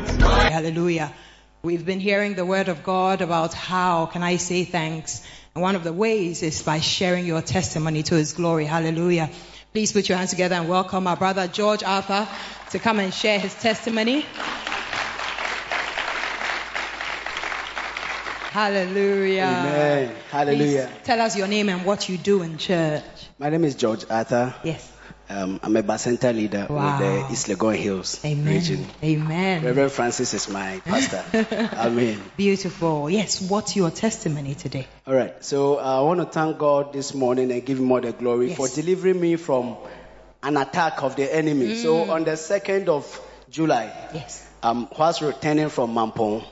Words. Hallelujah. We've been hearing the word of God about how can I say thanks. And one of the ways is by sharing your testimony to his glory. Hallelujah. Please put your hands together and welcome our brother George Arthur to come and share his testimony. Hallelujah. Amen. Hallelujah. Please tell us your name and what you do in church. My name is George Arthur. Yes. Um, I'm a Bacenta leader Wow. with the East Legon Hills Amen. region. Amen. Reverend Francis is my pastor. Amen. Beautiful. Yes. What's your testimony today? All right. So I want to thank God this morning and give Him all the glory Yes. for delivering me from an attack of the enemy. Mm. So on the 2nd of July, Yes. um, whilst returning from Mampong,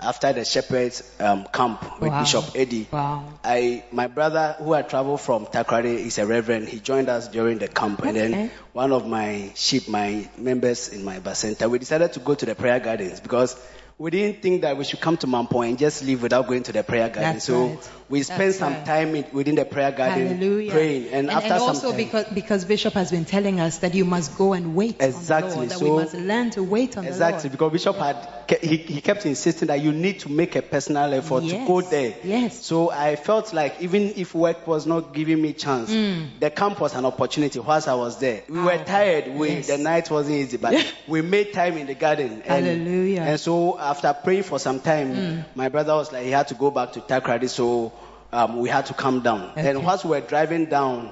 after the shepherd's um, camp with Wow. Bishop Eddie, Wow. I, my brother who had traveled from Takoradi is a reverend. He joined us during the camp, and then one of my sheep, my members in my center, we decided to go to the prayer gardens because we didn't think that we should come to Mampong and just leave without going to the prayer garden. That's so right. we spent That's some right. time in, within the prayer garden Hallelujah. praying, and, after and some also time, because because Bishop has been telling us that you must go and wait Exactly. on the Lord, that So- we must learn to wait on Exactly, the because Bishop had he, he kept insisting that you need to make a personal effort Yes. to go there. Yes. So I felt like even if work was not giving me chance, the camp was an opportunity whilst I was there. We were Mm. Ah, tired. We, yes. The night wasn't easy, but we made time in the garden. And, Hallelujah. Mm. And so after praying for some time, my brother was like he had to go back to Takoradi, so um, we had to come down. Okay. And whilst we were driving down,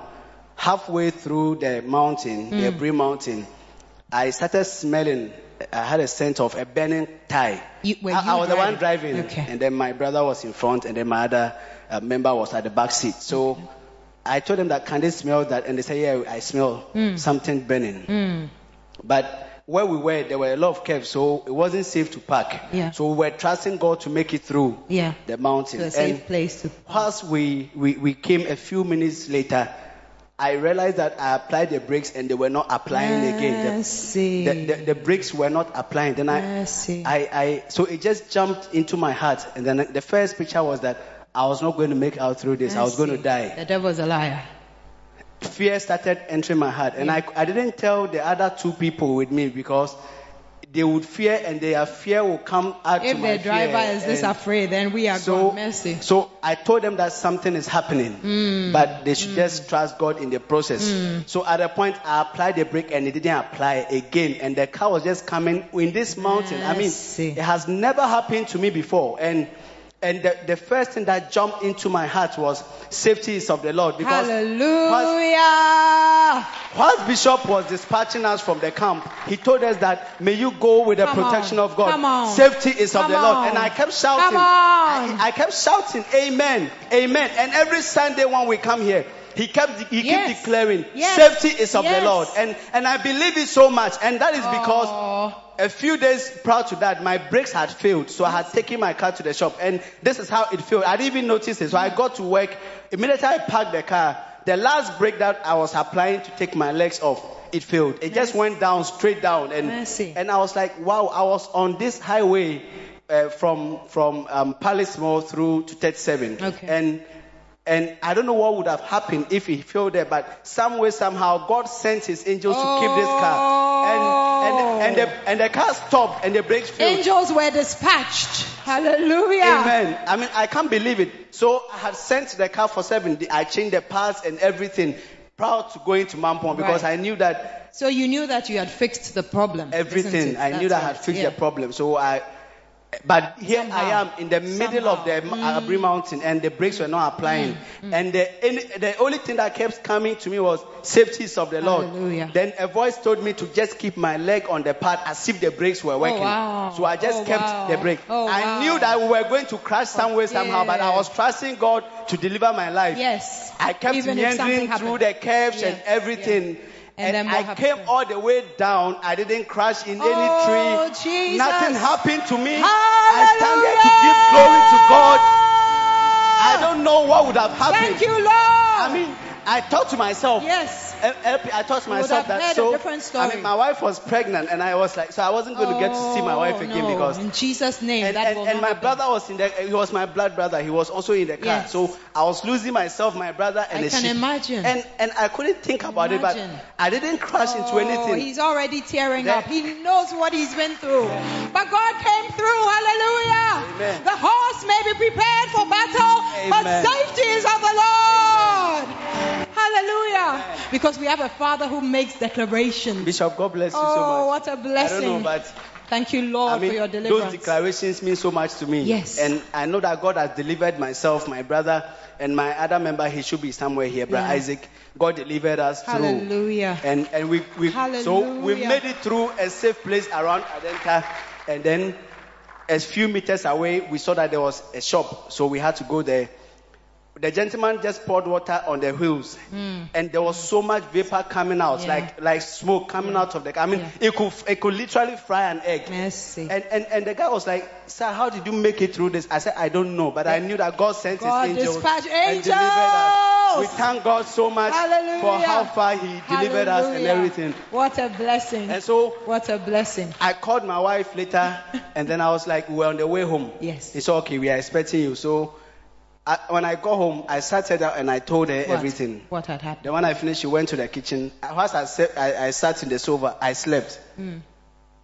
halfway through the mountain, the Mm. Bree Mountain, I started smelling. I had a scent of a burning tie. You- I, I was the one driving? driving, Okay. and then my brother was in front, and then my other uh, member was at the back seat. So I told them that can they smell that, and they said, yeah, I smell Mm. something burning. But where we were, there were a lot of caves, so it wasn't safe to park. Yeah. So we were trusting God to make it through Yeah. the mountain. To a safe And place to. park. Whilst we, we, we came a few minutes later, I realized that I applied the brakes and they were not applying again. The- Mercy. The, the, the brakes were not applying. Then I, Mercy. I, I, so it just jumped into my heart. And then the first picture was that I was not going to make out through this. I was going to die. The devil's a liar. Fear started entering my heart. And I, I didn't tell the other two people with me because they would fear and their fear will come out If to my the driver fear. is this And- afraid, then we are so, gone. Mercy. so I told them that something is happening, Hmm. but they should just trust God in the process. So at a point, I applied the brake and it didn't apply again, and the car was just coming in this mountain. I mean, it has never happened to me before, and and the, the first thing that jumped into my heart was safety is of the Lord because Hallelujah. whilst Bishop was dispatching us from the camp, he told us that may you go with the Come protection on. of God. On. Safety is of Come the Lord. And I kept shouting. On. I, I kept shouting, Amen, Amen. And every Sunday when we come here, he kept he Yes. kept declaring Yes. safety is of Yes. the Lord. And and I believe it so much. And that is because a few days prior to that, my brakes had failed, so I had taken my car to the shop, and this is how it failed. I didn't even notice it, so I got to work. Immediately I parked the car. The last brake that I was applying to take my legs off, it failed. It just went down, straight down, and Mercy. and I was like, wow, I was on this highway uh, from from um, Palace Mall through to 37, Okay. and. And I don't know what would have happened if he failed there, but some way, somehow, God sent his angels to keep this car. And, and, and, the, and the car stopped and the brakes failed. Angels were dispatched. Hallelujah. Amen. I mean, I can't believe it. So I had sent the car for seven. days. I changed the parts and everything prior to going to Mampong because Right. I knew that So you knew that you had fixed the problem. everything. I knew that I had fixed Yeah. the problem. So I, But here I am in the middle of the Somehow. Aburi uh, mm. Mountain and the brakes were not applying. Mm, mm, and the, any, the only thing that kept coming to me was safeties of the Lord. Hallelujah. Then a voice told me to just keep my leg on the pad as if the brakes were oh, working. wow. So I just Oh, kept wow. the brake. Oh, I wow. knew that we were going to crash somewhere somehow, but I was trusting God to deliver my life. Yes. I kept Even meandering through the curves and everything. And And, I came all the way down. I didn't crash in Oh, any tree. Jesus. Nothing happened to me. I stand here to give glory to God. I don't know what would have happened. Thank you, Lord. I mean, I thought to myself, yes. I thought You myself that so. I mean, my wife was pregnant, and I was like, so I wasn't going to get to see my oh, wife Oh, again no. because. in Jesus' name, And, that and, and my happen. brother was in the, he was my blood brother. He was also in the car. Yes. So I was losing myself, my brother, and I can sheep. imagine. And and I couldn't think about Imagine. it, but I didn't crash into Oh, anything. He's already tearing Then- up. He knows what he's been through. But God came through. Hallelujah. Amen. The horse may be prepared for battle, but safety is of the Lord. Hallelujah. Because we have a Father who makes declarations. Bishop, God bless you Oh, so much. Oh, what a I don't blessing. know, but Thank you, Lord, I mean, for your deliverance. those declarations mean so much to me. Yes. And I know that God has delivered myself, my brother, and my other member. He should be somewhere here, Brother Yeah. Isaac. God delivered us through. Hallelujah. And and we, we so we made it through a safe place around Adenta, and then a few meters away we saw that there was a shop, so we had to go there. The gentleman just poured water on the wheels, hmm. and there was so much vapor coming out. Yeah. like like smoke coming out of the. car. I mean, Yeah. it could it could literally fry an egg. Mercy. And, and and the guy was like, Sir, how did you make it through this? I said, I don't know, but I knew that God sent God his angels dispatched and delivered us. We thank God so much Hallelujah. for how far He delivered us and everything. What a blessing. And so What a blessing. I called my wife later, and then I was like, "We're on the way home. Yes. It's okay, we are expecting you. So I, when I got home, I sat her down and I told her What? everything. What had happened? Then when I finished, she went to the kitchen. Whilst I, sat- I, I sat in the sofa, I slept. Hmm.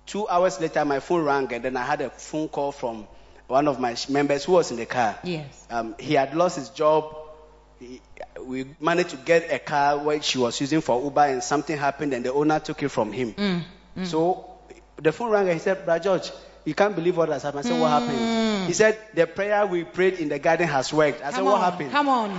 Two hours later, my phone rang, and then I had a phone call from one of my members who was in the car. Yes. Um, he had lost his job. He, we managed to get a car which she was using for Uber, and something happened, and the owner took it from him. Mm. So the phone rang, and he said, Brother George, you can't believe what has happened. I said, What happened? He said, The prayer we prayed in the garden has worked. I said, Come What on. happened? Come on.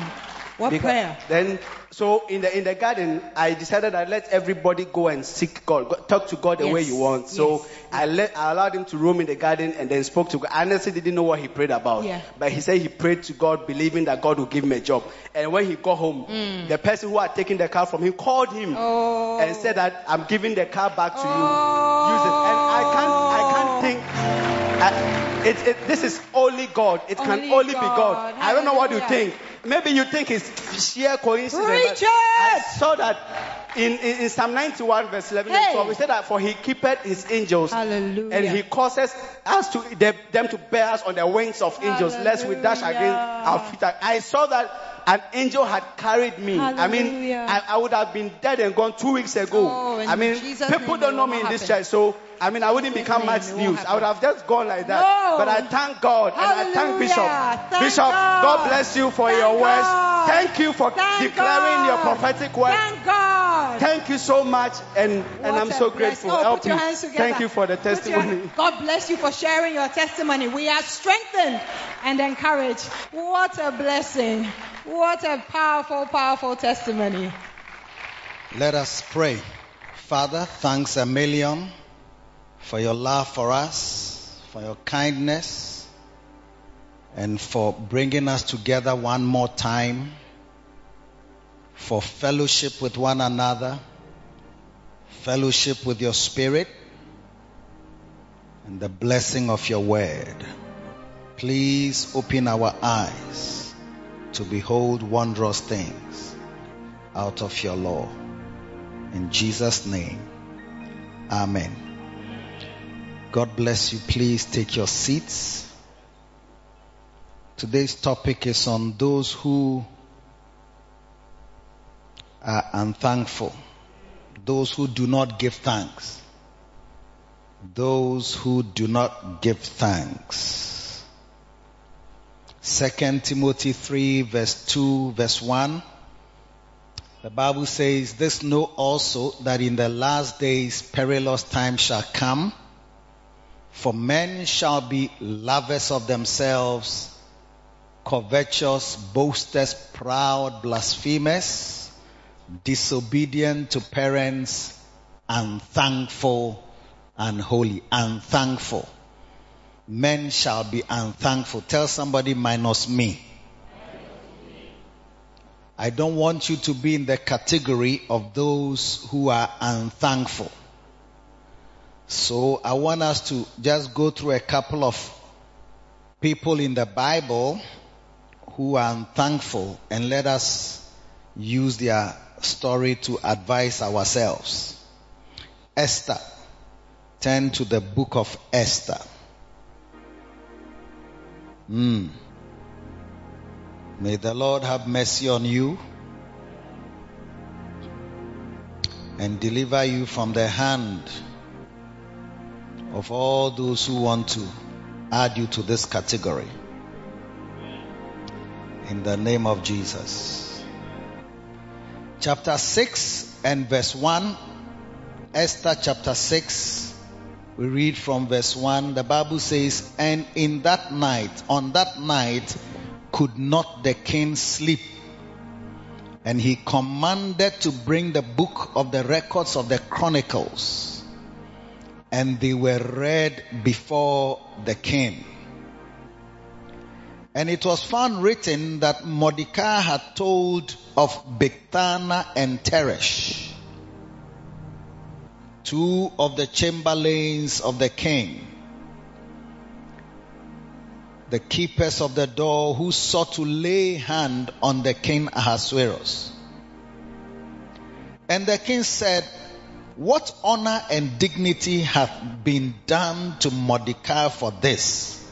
What Because- prayer? Then, so in the in the garden, I decided I let everybody go and seek God, Go- talk to God the way you want. So yes. I let I allowed him to roam in the garden and then spoke to God. I honestly didn't know what he prayed about, Yeah. but he said he prayed to God, believing that God would give him a job. And when he got home, the person who had taken the car from him called him Mm. Oh. and said that I'm giving the car back to Oh. you. Use it. And I can't I can't think. I, it, it, this is only God. It can Only only be God. God. I don't know what you think. Maybe you think it's sheer coincidence. I saw that in, in, in Psalm 91 verse 11 Hey. and 12. We said that for he keepeth his angels. Hallelujah. And he causes us to them, them to bear us on the wings of angels, lest we dash against our feet. I saw that an angel had carried me. I mean, I, I would have been dead and gone two weeks ago. Oh, I mean, people don't know me in this church, so I mean, I wouldn't become name much news. I would have just gone like that. No. But I thank God and I thank Bishop. Thank Bishop, God. God bless you for Thank your words. God. Thank you for Thank declaring your prophetic word. Thank God. Thank you so much, and, and I'm so bless- grateful. Oh, Help put your you. hands together. Thank you for the Put your- testimony. God bless you for sharing your testimony. We are strengthened and encouraged. What a blessing. What a powerful, powerful testimony. Let us pray. Father, thanks a million for your love for us, for your kindness, and for bringing us together one more time, for fellowship with one another, fellowship with your spirit, and the blessing of your word. Please open our eyes to behold wondrous things out of your law. In Jesus' name, Amen. God bless you. Please take your seats. Today's topic is on those who are unthankful, those who do not give thanks, those who do not give thanks. Second Timothy 3 verse 2 verse 1. The Bible says, This know also that in the last days perilous times shall come, For men shall be lovers of themselves, covetous, boasters, proud, blasphemers, disobedient to parents, unthankful, unholy. Unthankful. Men shall be unthankful. Tell somebody minus me. I don't want you to be in the category of those who are unthankful. So I want us to just go through a couple of people in the Bible who are unthankful and let us use their story to advise ourselves. Esther. Turn to the book of Esther. Mm. May the Lord have mercy on you and deliver you from the hand of all those who want to add you to this category. In the name of Jesus. Chapter 6 and verse 1. Esther chapter 6. We read from verse 1. The Bible says, And in that night, on that night, could not the king sleep. And he commanded to bring the book of the records of the chronicles. And they were read before the king. And it was found written that Mordecai had told of Bigthana and Teresh, two of the chamberlains of the king, the keepers of the door who sought to lay hand on the king Ahasuerus. And the king said, What honor and dignity hath been done to Mordecai for this?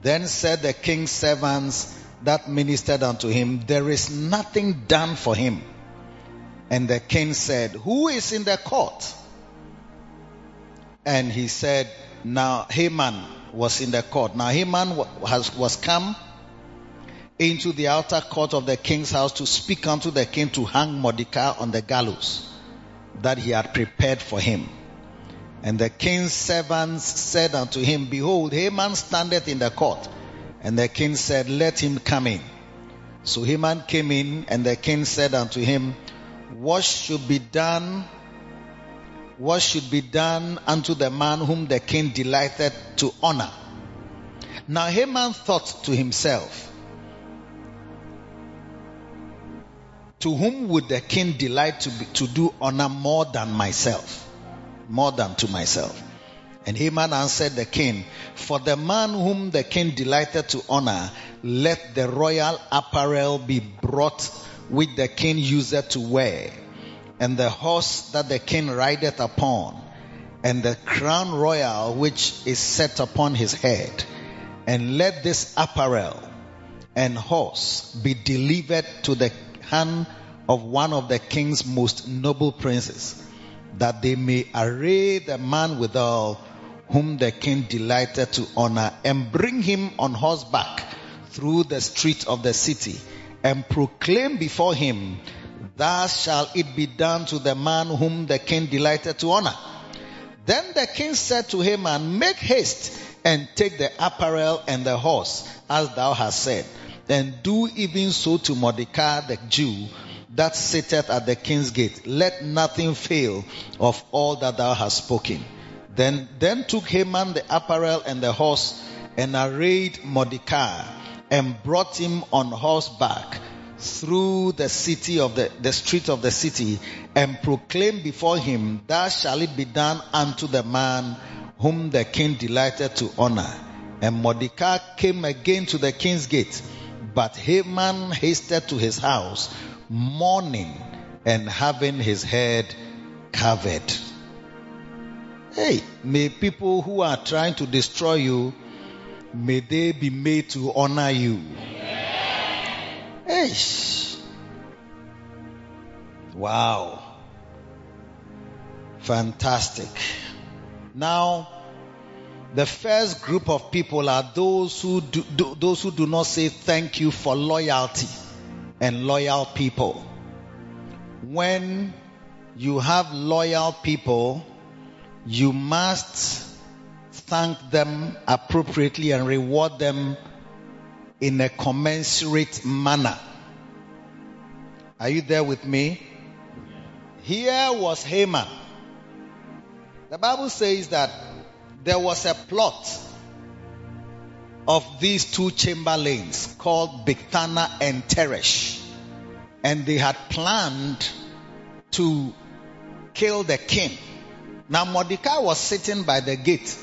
Then said the king's servants that ministered unto him, There is nothing done for him. And the king said, Who is in the court? And he said, Now Haman was in the court. Now Haman has, was come into the outer court of the king's house to speak unto the king to hang Mordecai on the gallows that he had prepared for him. And the king's servants said unto him, Behold, Haman standeth in the court. And the king said, Let him come in. So Haman came in, and the king said unto him, What should be done what should be done unto the man whom the king delighted to honor. Now Haman thought to himself, To whom would the king delight to, be, to do honor more than myself? More than to myself. And Haman answered the king, For the man whom the king delighted to honor, let the royal apparel be brought which the king used to wear and the horse that the king rideth upon, and the crown royal which is set upon his head. And let this apparel and horse be delivered to the hand of one of the king's most noble princes, that they may array the man withal whom the king delighted to honor, and bring him on horseback through the streets of the city, and proclaim before him Thus shall it be done to the man whom the king delighted to honor. Then the king said to Haman, Make haste and take the apparel and the horse, as thou hast said, and do even so to Mordecai the Jew that sitteth at the king's gate. Let nothing fail of all that thou hast spoken. Then, then took Haman the apparel and the horse and arrayed Mordecai and brought him on horseback through the city of the, the street of the city and proclaimed before him, Thus shall it be done unto the man whom the king delighted to honor. And Mordecai came again to the king's gate, but Haman hasted to his house, mourning and having his head covered. Hey, may people who are trying to destroy you, may they be made to honor you. Eish. Wow. Fantastic. Now, the first group of people are those who do, do, those who do not say thank you for loyalty and loyal people. When you have loyal people, you must thank them appropriately and reward them in a commensurate manner. Are you there with me? Here was Haman. The Bible says that there was a plot of these two chamberlains called Bigthana and Teresh. And they had planned to kill the king. Now Mordecai was sitting by the gate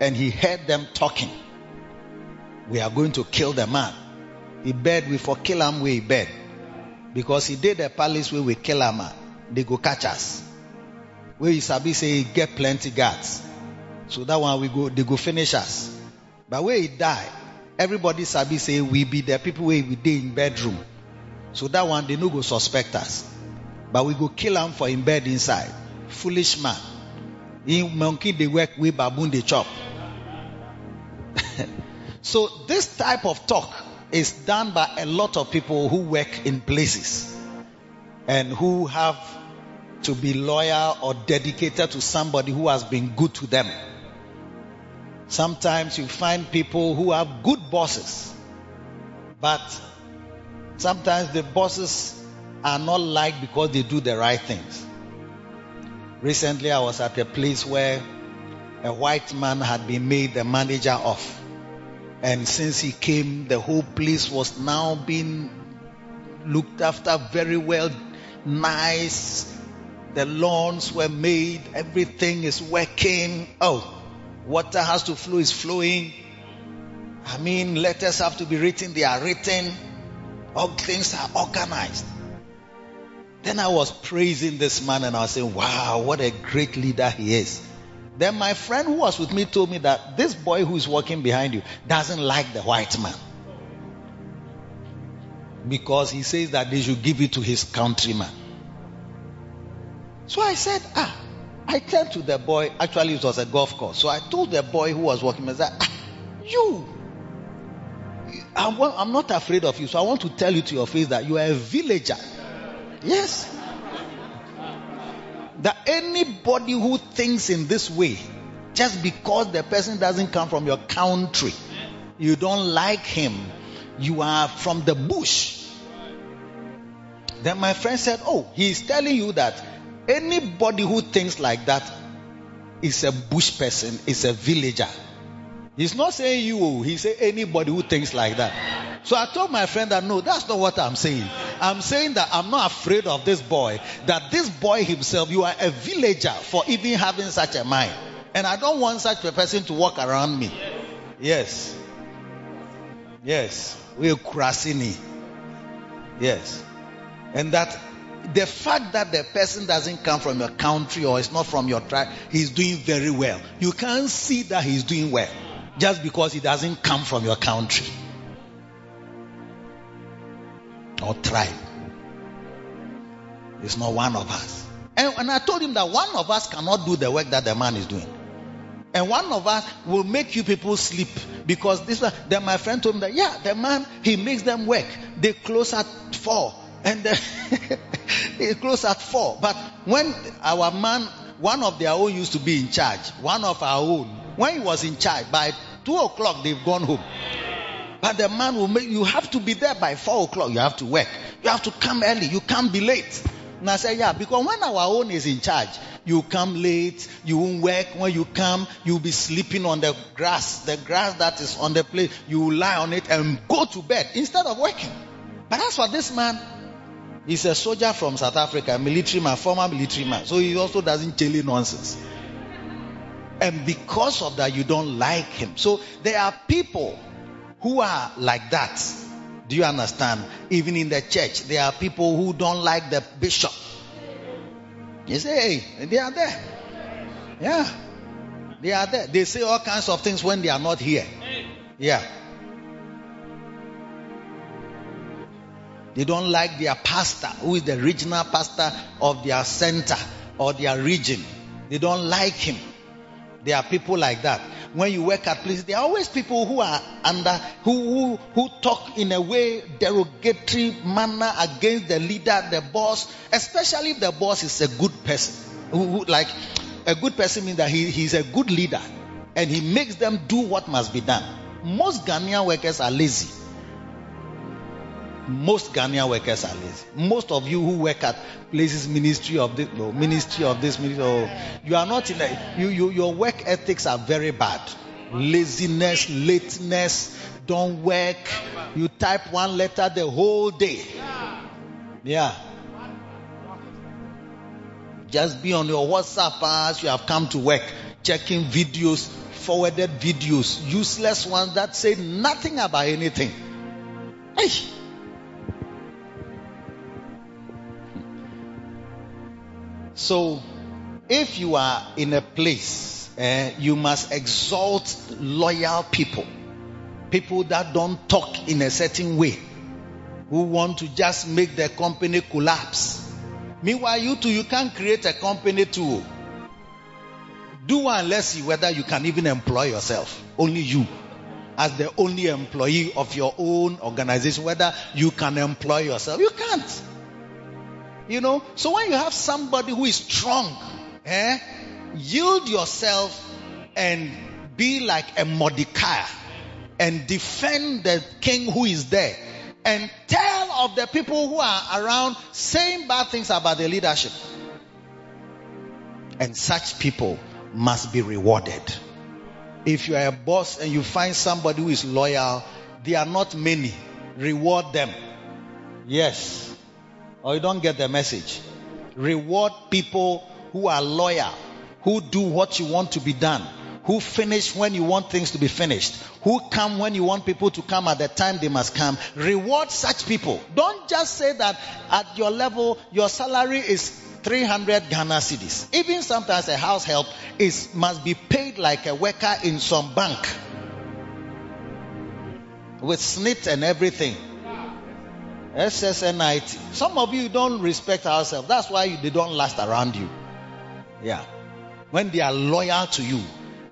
and he heard them talking. We are going to kill the man. He bed we for kill him we bed. Because he did a palace where we kill him. They go catch us. Where you sabi say he get plenty guards. So that one we go they go finish us. But where he die, everybody sabi say we be the people where we dey in bedroom. So that one they no go suspect us. But we go kill him for in bed inside. Foolish man. In monkey they work, we baboon they chop. so this type of talk is done by a lot of people who work in places and who have to be loyal or dedicated to somebody who has been good to them. Sometimes you find people who have good bosses, but sometimes the bosses are not liked because they do the right things. Recently, I was at a place where a white man had been made the manager of. And since he came, the whole place was now being looked after very well, nice. The lawns were made, everything is working. Oh, water has to flow, is flowing. I mean, letters have to be written, they are written. All things are organized. Then I was praising this man and I was saying, wow, what a great leader he is. Then my friend who was with me told me that this boy who is walking behind you doesn't like the white man. Because he says that they should give it to his countryman. So I said, ah, I turned to the boy. Actually, it was a golf course. So I told the boy who was walking, I said, ah, you, I'm, I'm not afraid of you. So I want to tell you to your face that you are a villager. Yes. That anybody who thinks in this way, just because the person doesn't come from your country, you don't like him, you are from the bush. Then my friend said, Oh, he's telling you that anybody who thinks like that is a bush person, is a villager. He's not saying you, he say anybody who thinks like that. So I told my friend that no, that's not what I'm saying. I'm saying that I'm not afraid of this boy, that this boy himself, you are a villager for even having such a mind. And I don't want such a person to walk around me. Yes. Yes. We're Kurasini. Yes. And that the fact that the person doesn't come from your country or is not from your tribe, he's doing very well. You can't see that he's doing well just because he doesn't come from your country or tribe. He's not one of us. And, and I told him that one of us cannot do the work that the man is doing. And one of us will make you people sleep because this. Then my friend told me that yeah, the man he makes them work. They close at four, and uh, they close at four. But when our man, one of their own used to be in charge, one of our own, when he was in charge, by two o'clock they've gone home. But the man will make you have to be there by four o'clock. You have to work. You have to come early. You can't be late. And I said, yeah, because when our own is in charge, you come late, you won't work. When you come, you'll be sleeping on the grass, the grass that is on the place. You will lie on it and go to bed instead of working. But as for this man, he's a soldier from South Africa, military man, former military man. So he also doesn't tell you nonsense. And because of that, you don't like him. So there are people who are like that. Do you understand? Even in the church, there are people who don't like the bishop. You say, hey, they are there. Yeah. They are there. They say all kinds of things when they are not here. Yeah. They don't like their pastor, who is the regional pastor of their center or their region. They don't like him. There are people like that. When you work at places, there are always people who are under, who, who, who talk in a way, derogatory manner against the leader, the boss, especially if the boss is a good person. Who, who like, a good person means that he, he's a good leader. and he makes them do what must be done. Most Ghanaian workers are lazy. Most Ghanaian workers are lazy. Most of you who work at places, ministry of this, no, ministry of this, ministry, you are not in a, you, you, your work ethics are very bad. Laziness, lateness, don't work. You type one letter the whole day. Yeah. Just be on your WhatsApp as you have come to work, checking videos, forwarded videos, useless ones that say nothing about anything. Hey. So, if you are in a place, eh, you must exalt loyal people, people that don't talk in a certain way, who want to just make the company collapse. Meanwhile, you too, you can't create a company too. Do one, let's see whether you can even employ yourself. Only you, as the only employee of your own organization, whether you can employ yourself. You can't. You know, so when you have somebody who is strong, eh, yield yourself and be like a Mordecai and defend the king who is there and tell of the people who are around saying bad things about the leadership. And such people must be rewarded. If you are a boss and you find somebody who is loyal, they are not many. Reward them. Yes. Or you don't get the message. Reward people who are loyal, who do what you want to be done, who finish when you want things to be finished, who come when you want people to come at the time they must come. Reward such people. Don't just say that at your level, your salary is 300 Ghana cedis. Even sometimes a house help is must be paid like a worker in some bank with SSNIT and everything. SSNIT. Some of you don't respect ourselves. That's why they don't last around you. Yeah. When they are loyal to you,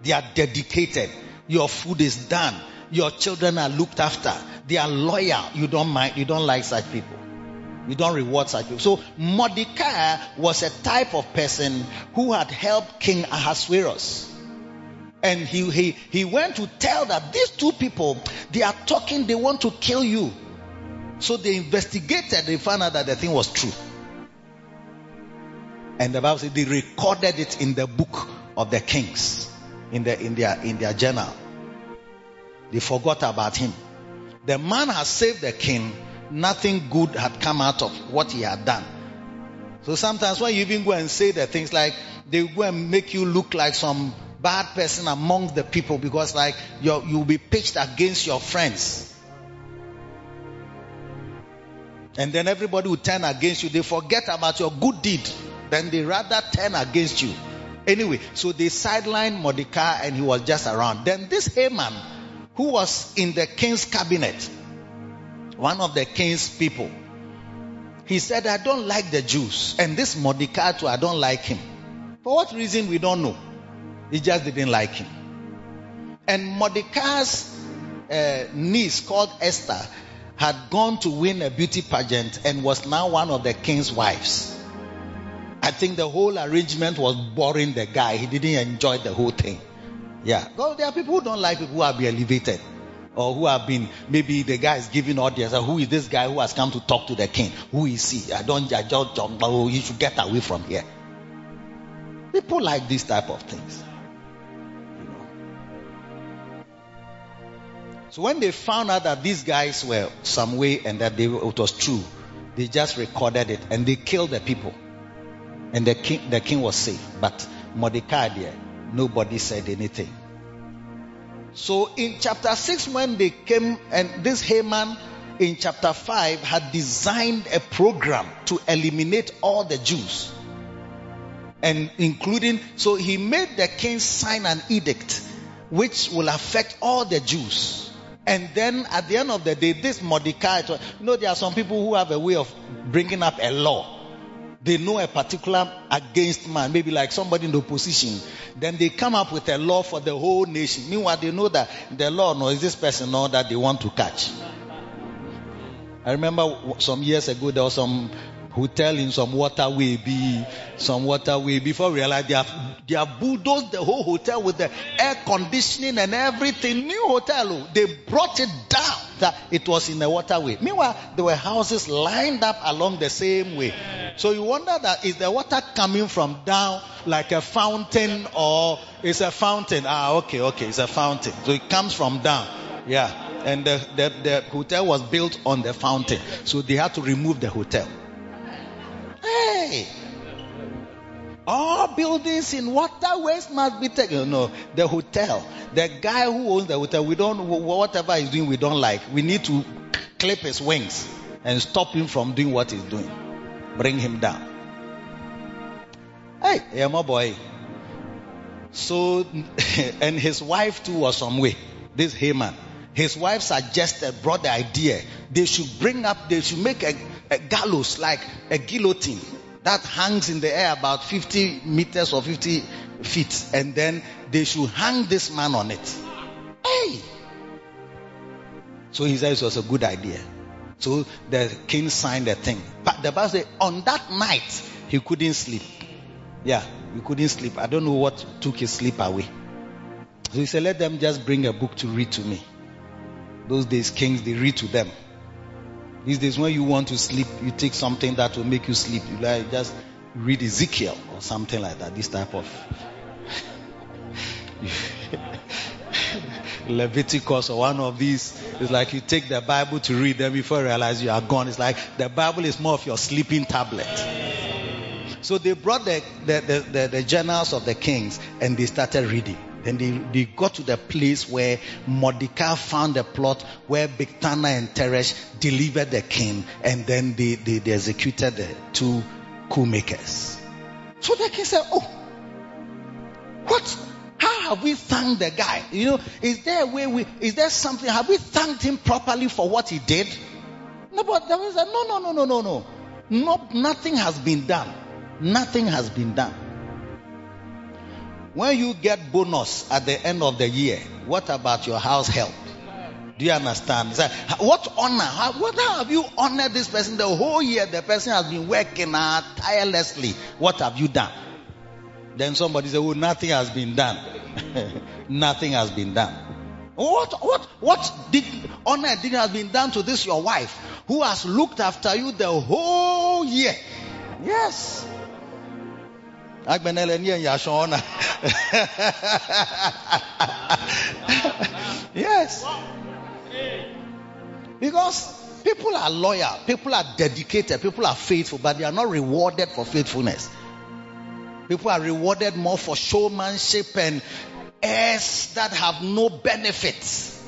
they are dedicated. Your food is done. Your children are looked after. They are loyal. You don't mind. You don't like such people. You don't reward such people. So Mordecai was a type of person who had helped King Ahasuerus. And he, he, he went to tell that these two people, they are talking, they want to kill you. So they investigated, they found out that the thing was true. And the Bible said they recorded it in the book of the kings, in, the, in, their, in their journal. They forgot about him. The man has saved the king, nothing good had come out of what he had done. So sometimes when you even go and say the things like, they go and make you look like some bad person among the people because like you'll be pitched against your friends. And then everybody will turn against you. They forget about your good deed. Then they rather turn against you. Anyway, so they sidelined Mordecai and he was just around. Then this Haman, who was in the king's cabinet, one of the king's people, he said, I don't like the Jews. And this Mordecai too, I don't like him. For what reason, we don't know. He just didn't like him. And Mordecai's uh, niece called Esther had gone to win a beauty pageant and was now one of the king's wives. I think the whole arrangement was boring the guy. He didn't enjoy the whole thing. Yeah. Well, there are people who don't like people who have been elevated. Or who have been, maybe the guy is giving audience. Who is this guy who has come to talk to the king? Who is he? I don't, don't, oh, you should get away from here. People like this type of things. So when they found out that these guys were some way and that they, it was true, they just recorded it and they killed the people. And the king, the king was safe. But Mordecai nobody said anything. So in chapter 6, when they came, and this Haman in chapter 5 had designed a program to eliminate all the Jews. And including, so he made the king sign an edict which will affect all the Jews. And then at the end of the day, this Mordecai, you know, there are some people who have a way of bringing up a law. They know a particular against man, maybe like somebody in the opposition. Then they come up with a law for the whole nation. Meanwhile, they know that the law no, is this person no, that they want to catch. I remember some years ago there was some hotel in some waterway be some waterway before we realize they have they have bulldozed the whole hotel with the air conditioning and everything. New hotel oh. they brought it down that it was in the waterway meanwhile there were houses lined up along the same way. So you wonder that is the water coming from down like a fountain or it's a fountain? Ah okay okay it's a fountain. So it comes from down. Yeah. And the, the, the hotel was built on the fountain. So they had to remove the hotel Hey! All buildings in waterways must be taken. No, the hotel, the guy who owns the hotel, we don't, whatever he's doing, we don't like. We need to clip his wings and stop him from doing what he's doing. Bring him down. Hey, yeah, my boy. So, and his wife too was some way. This Haman. His wife suggested, brought the idea. They should bring up, they should make a a gallows, like a guillotine that hangs in the air about 50 meters or 50 feet, and then they should hang this man on it. Hey! So he said it was a good idea. So the king signed the thing. But the Bible said on that night he couldn't sleep. Yeah, he couldn't sleep. I don't know what took his sleep away. So he said, Let them just bring a book to read to me. Those days, kings, they read to them. These days, when you want to sleep, you take something that will make you sleep. You like just read Ezekiel or something like that. This type of Leviticus or one of these. It's like you take the Bible to read them before you realize you are gone. It's like the Bible is more of your sleeping tablet. So they brought the, the, the, the, the journals of the kings and they started reading. Then they, they got to the place where Mordecai found a plot where Bigthana and Teresh delivered the king and then they, they, they executed the two coup makers. So the king said, Oh, what? How have we thanked the guy? You know, is there a way we, is there something, have we thanked him properly for what he did? No, but there was a, no, no, no, no, no, no. No, nothing has been done. Nothing has been done. When you get bonus at the end of the year, what about your house help? Do you understand? What honor? What have you honored this person the whole year? The person has been working uh, tirelessly. What have you done? Then somebody said, "Oh, nothing has been done. nothing has been done." What what what did honor did has been done to this your wife who has looked after you the whole year? Yes. Yes. Because people are loyal, people are dedicated, people are faithful, but they are not rewarded for faithfulness. People are rewarded more for showmanship and airs that have no benefits.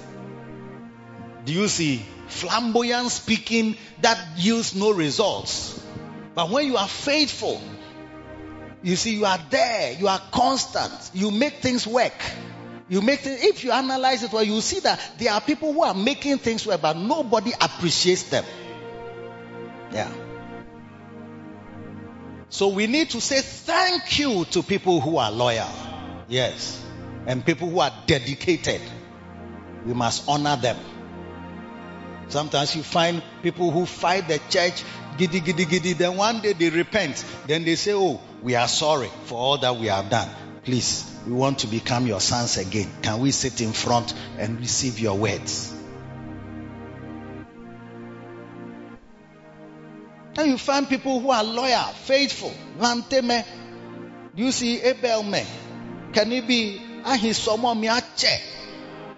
Do you see? Flamboyant speaking that yields no results. But when you are faithful, you see, you are there, you are constant, you make things work. You make things, if you analyze it well, you see that there are people who are making things work, but nobody appreciates them. Yeah. So we need to say thank you to people who are loyal. Yes. And people who are dedicated. We must honor them. Sometimes you find people who fight the church, giddy, giddy, giddy. Then one day they repent. Then they say, Oh, we are sorry for all that we have done. Please, we want to become your sons again. Can we sit in front and receive your words? And you find people who are loyal, faithful. Lanteme. Do you see Abel me? Can it be Ahisomo Miache?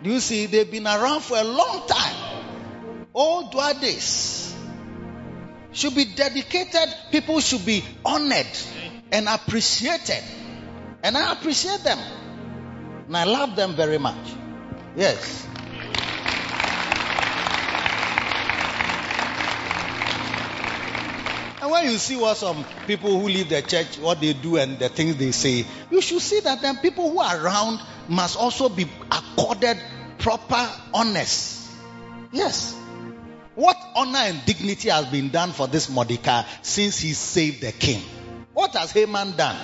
Do you see they've been around for a long time? Old days should be dedicated. People should be honored and appreciated. And I appreciate them. And I love them very much. Yes. And when you see what some people who leave the church, what they do and the things they say, you should see that then people who are around must also be accorded proper honors. Yes. What honor and dignity has been done for this Mordecai since he saved the king? What has Haman done?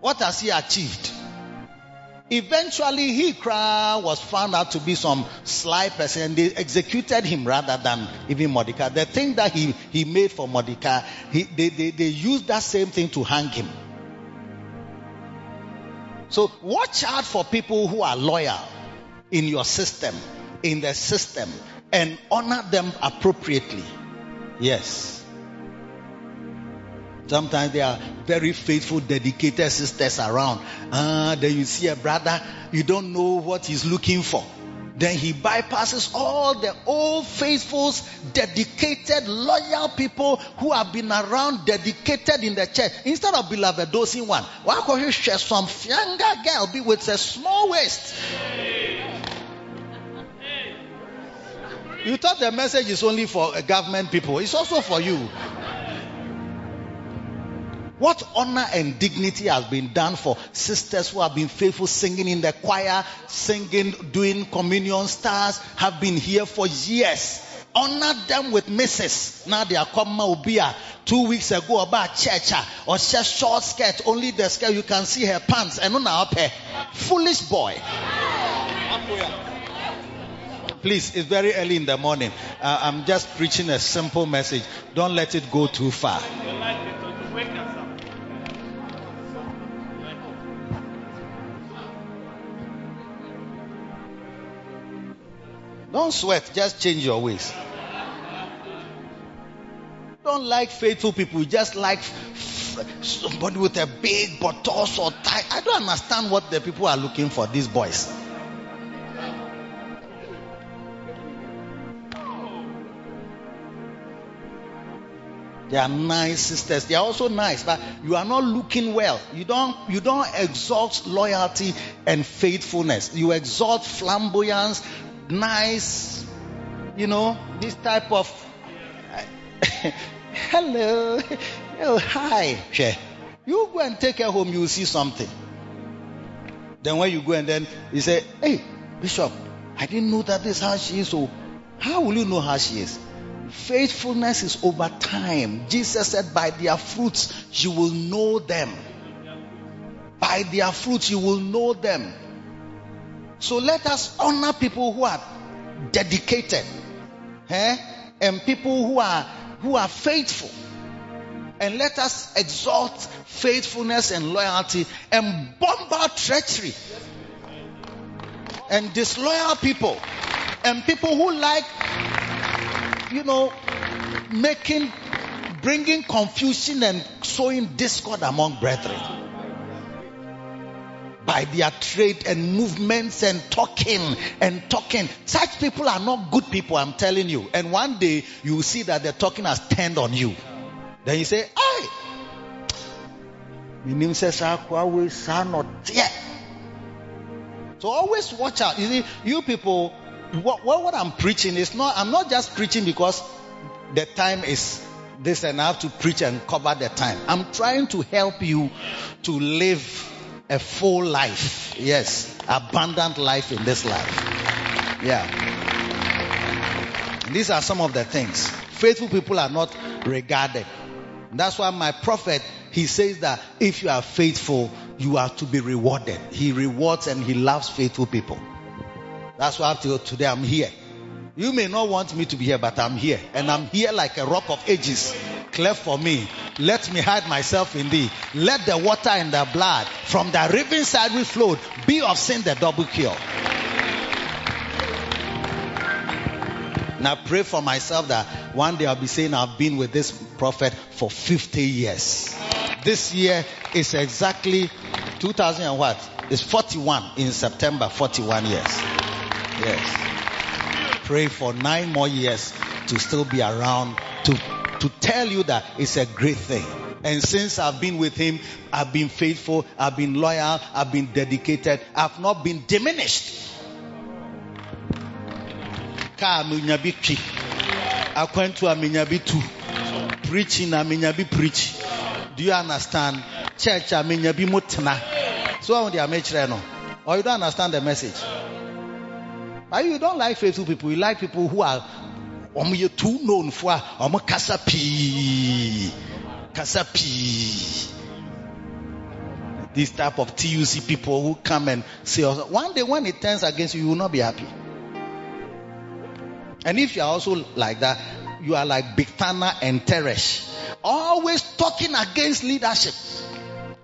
What has he achieved? Eventually, he was found out to be some sly person, and they executed him rather than even Mordecai. The thing that he, he made for Mordecai, he, they, they, they used that same thing to hang him. So watch out for people who are loyal in your system, in the system, and honor them appropriately. Yes. Sometimes there are very faithful, dedicated sisters around. Ah, then you see a brother, you don't know what he's looking for. Then he bypasses all the old faithfuls, dedicated, loyal people who have been around, dedicated in the church. Instead of beloved dosing one, why could he share some younger girl be with a small waist? You thought the message is only for uh, government people. It's also for you. What honor and dignity has been done for sisters who have been faithful singing in the choir, singing, doing communion stars, have been here for years. Honor them with misses. Now they are coming Ubia. Two weeks ago about church or just short skirt, only the skirt you can see her pants and on her Foolish boy. Please, it's very early in the morning. Uh, I'm just preaching a simple message. Don't let it go too far. Don't sweat, just change your ways. Don't like faithful people, just like somebody with a big buttocks or tie. I don't understand what the people are looking for, these boys. They are nice sisters. They are also nice, but you are not looking well. You don't you don't exalt loyalty and faithfulness. You exalt flamboyance, nice, you know, this type of hello, oh hi. You go and take her home, you see something. Then when you go and then you say, Hey, Bishop, I didn't know that this is how she is. So how will you know how she is? Faithfulness is over time. Jesus said, By their fruits you will know them. By their fruits you will know them. So let us honor people who are dedicated eh? and people who are who are faithful. And let us exalt faithfulness and loyalty and bombard treachery and disloyal people and people who like you know, making, bringing confusion and sowing discord among brethren. By their trade and movements and talking and talking. Such people are not good people, I'm telling you. And one day you will see that the talking has turned on you. Then you say, Hey, says, not yet. So always watch out. You see, you people what, what, what I'm preaching is not, I'm not just preaching because the time is this and I have to preach and cover the time. I'm trying to help you to live a full life. Yes, abundant life in this life. Yeah. These are some of the things. Faithful people are not regarded. That's why my prophet, he says that if you are faithful, you are to be rewarded. He rewards and he loves faithful people. That's why till today I'm here. You may not want me to be here, but I'm here. And I'm here like a rock of ages. Cleft for me. Let me hide myself in thee. Let the water and the blood from the riven side we flowed be of sin the double cure. Now pray for myself that one day I'll be saying I've been with this prophet for 50 years. This year is exactly 2000 and what? It's 41 in September, 41 years. Yes. Pray for nine more years to still be around to, to tell you that it's a great thing. And since I've been with him, I've been faithful, I've been loyal, I've been dedicated, I've not been diminished. Preaching aminyabi preach. Do you understand? Church aminyabi mutna. So I want to no. Or you don't understand the message. But you don't like faithful people. You like people who are um, you're too known for um, kasapi. Kasapi. This type of TUC people who come and say, one day when it turns against you, you will not be happy. And if you are also like that, you are like Bigthana and Teresh. Always talking against leadership.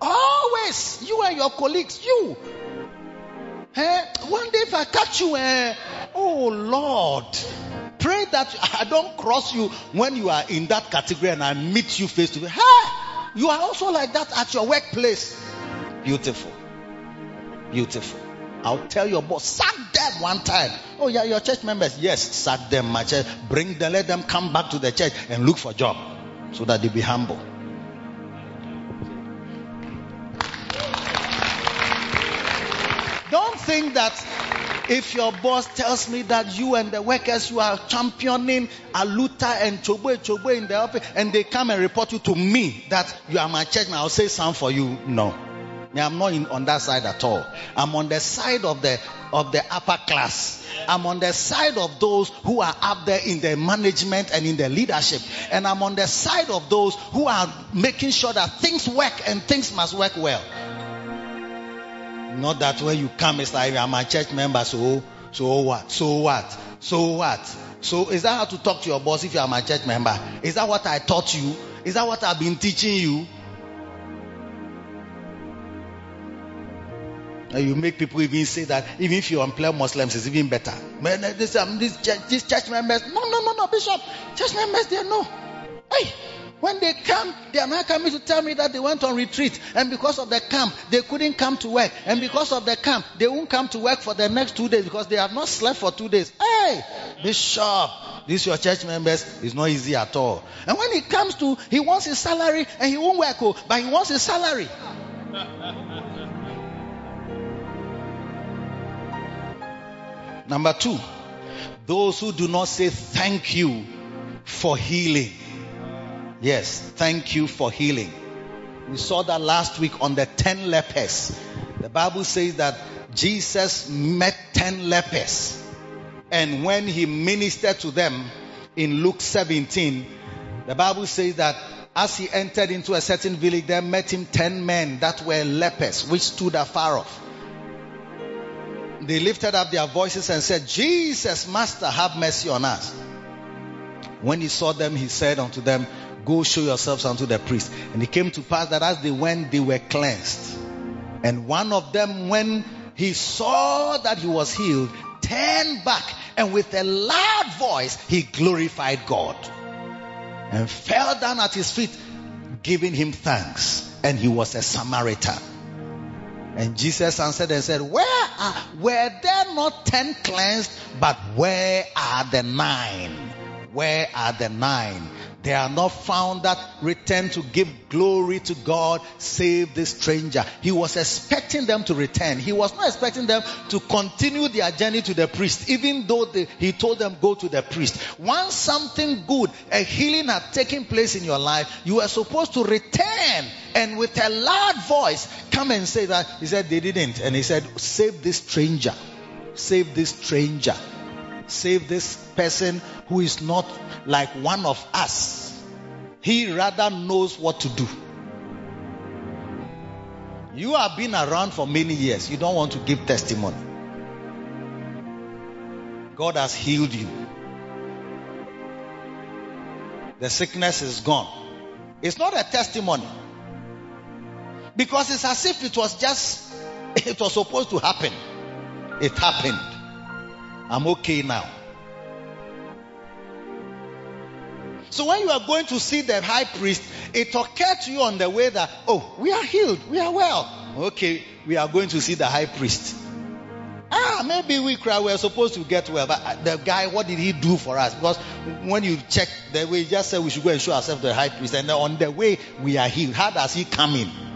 Always. You and your colleagues. You. Eh? One day if I catch you, eh, oh Lord, pray that I don't cross you when you are in that category and I meet you face to face. Hey, you are also like that at your workplace. Beautiful. Beautiful. I'll tell your boss, sack them one time. Oh, yeah, your church members. Yes, sack them, my church. Bring them, let them come back to the church and look for job so that they be humble. Think that if your boss tells me that you and the workers you are championing Aluta and Chobo Chobo in the office and they come and report you to me that you are my church, I'll say some for you. No. I'm not in, on that side at all. I'm on the side of the of the upper class. I'm on the side of those who are up there in the management and in the leadership. And I'm on the side of those who are making sure that things work and things must work well. Not that when you come, it's like I'm a church member, so so what? So what? So what? So is that how to talk to your boss if you are my church member? Is that what I taught you? Is that what I've been teaching you? And you make people even say that even if you employ Muslims, it's even better. Man, this, um, this, church, these church members, no, no, no, no, Bishop. Church members, they know. Hey, when they come, they are not coming to tell me that they went on retreat. And because of the camp, they couldn't come to work. And because of the camp, they won't come to work for the next two days because they have not slept for two days. Hey, Bishop, these your church members is not easy at all. And when it comes to, he wants his salary and he won't work, oh, but he wants his salary. Number two, those who do not say thank you for healing. Yes, thank you for healing. We saw that last week on the 10 lepers. The Bible says that Jesus met 10 lepers. And when he ministered to them in Luke 17, the Bible says that as he entered into a certain village, there met him 10 men that were lepers, which stood afar off they lifted up their voices and said, Jesus, Master, have mercy on us. When he saw them, he said unto them, Go show yourselves unto the priest. And it came to pass that as they went, they were cleansed. And one of them, when he saw that he was healed, turned back and with a loud voice he glorified God and fell down at his feet, giving him thanks. And he was a Samaritan. And Jesus answered and said, Where are, were there not ten cleansed, but where are the nine? Where are the nine? They are not found that return to give glory to God, save this stranger. He was expecting them to return. He was not expecting them to continue their journey to the priest, even though they, he told them go to the priest. Once something good, a healing had taken place in your life, you are supposed to return and with a loud voice come and say that. He said they didn't. And he said, save this stranger. Save this stranger save this person who is not like one of us. He rather knows what to do. You have been around for many years. You don't want to give testimony. God has healed you. The sickness is gone. It's not a testimony. Because it's as if it was just, it was supposed to happen. It happened. I'm okay now. So when you are going to see the high priest, it occurred to you on the way that, oh, we are healed, we are well. Okay, we are going to see the high priest. Ah, maybe we cry, we are supposed to get well. But the guy, what did he do for us? Because when you check the way, he just said we should go and show ourselves to the high priest. And on the way, we are healed. How does he come in?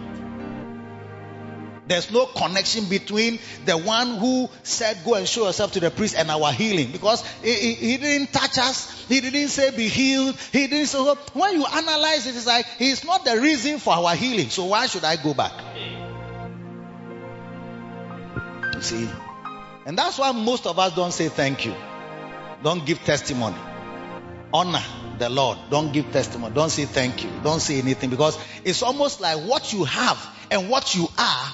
There's no connection between the one who said, Go and show yourself to the priest and our healing because he, he, didn't touch us. He didn't say, Be healed. He didn't say, oh. When you analyze it, it's like he's not the reason for our healing. So why should I go back? You see? And that's why most of us don't say thank you, don't give testimony, honor the Lord, don't give testimony, don't say thank you, don't say anything because it's almost like what you have and what you are,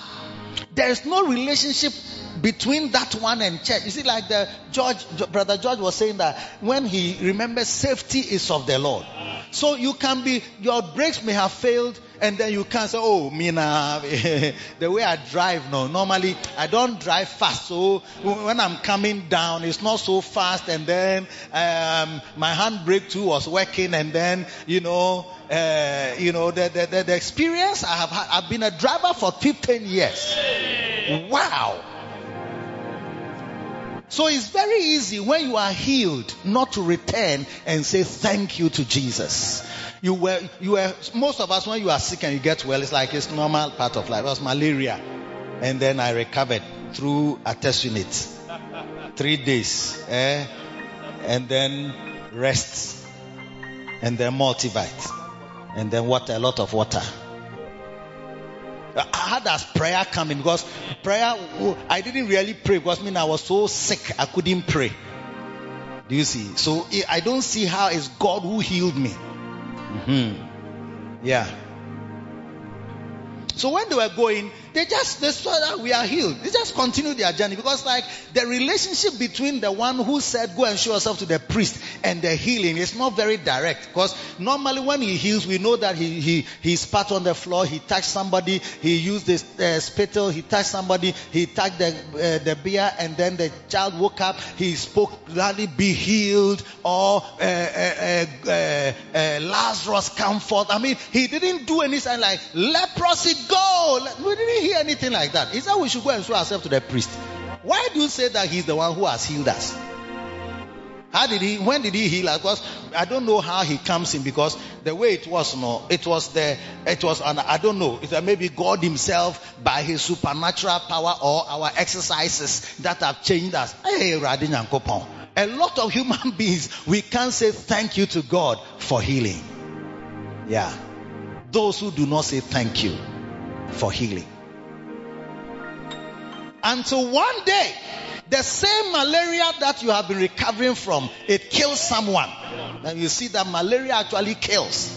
there is no relationship between that one and church. You see, like the George, brother George was saying that when he remembers safety is of the Lord. So you can be, your brakes may have failed and then you can say, oh, Mina, the way I drive, now, normally I don't drive fast. So when I'm coming down, it's not so fast. And then, um, my handbrake too was working. And then, you know, uh, you know, the, the, the, the experience I have had, I've been a driver for 15 years. Wow. So it's very easy when you are healed not to return and say thank you to Jesus. You were, you were, most of us when you are sick and you get well, it's like it's normal part of life. It was malaria. And then I recovered through artesunate. Three days. Eh? And then rest. And then multivite. And then water, a lot of water. How does prayer come in? Because prayer, I didn't really pray because I mean I was so sick I couldn't pray. Do you see? So I don't see how it's God who healed me. Mm-hmm. Yeah. So when they were going, they just they saw that we are healed. They just continued their journey because like the relationship between the one who said go and show yourself to the priest and the healing is not very direct. Because normally when he heals, we know that he he he spat on the floor, he touched somebody, he used the uh, spittle, he touched somebody, he touched the uh, the beer, and then the child woke up. He spoke, "Gladly be healed," or uh, uh, uh, uh, Lazarus come forth. I mean, he didn't do anything like leprosy go. We didn't hear anything like that. He said we should go and show ourselves to the priest. Why do you say that he's the one who has healed us? How did he, when did he heal us? Because I don't know how he comes in because the way it was, no, it was the, it was an, I don't know, it maybe God himself by his supernatural power or our exercises that have changed us. Hey, Radin Yankopon. A lot of human beings, we can't say thank you to God for healing. Yeah. Those who do not say thank you for healing. Until one day, the same malaria that you have been recovering from, it kills someone. And you see that malaria actually kills.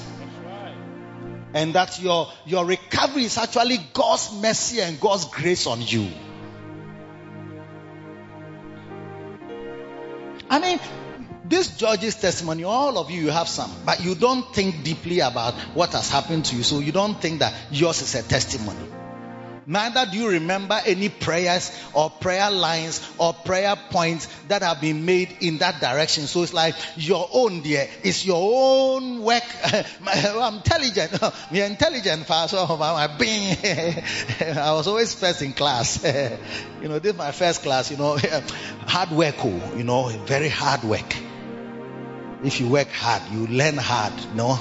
And that your, your recovery is actually God's mercy and God's grace on you. I mean, this judge's testimony, all of you, you have some, but you don't think deeply about what has happened to you. So you don't think that yours is a testimony. Neither do you remember any prayers or prayer lines or prayer points that have been made in that direction. So it's like your own, dear. It's your own work. I'm intelligent. We're intelligent. Being, I was always first in class. you know, this is my first class, you know, hard work, oh, you know, very hard work. If you work hard, you learn hard, you know.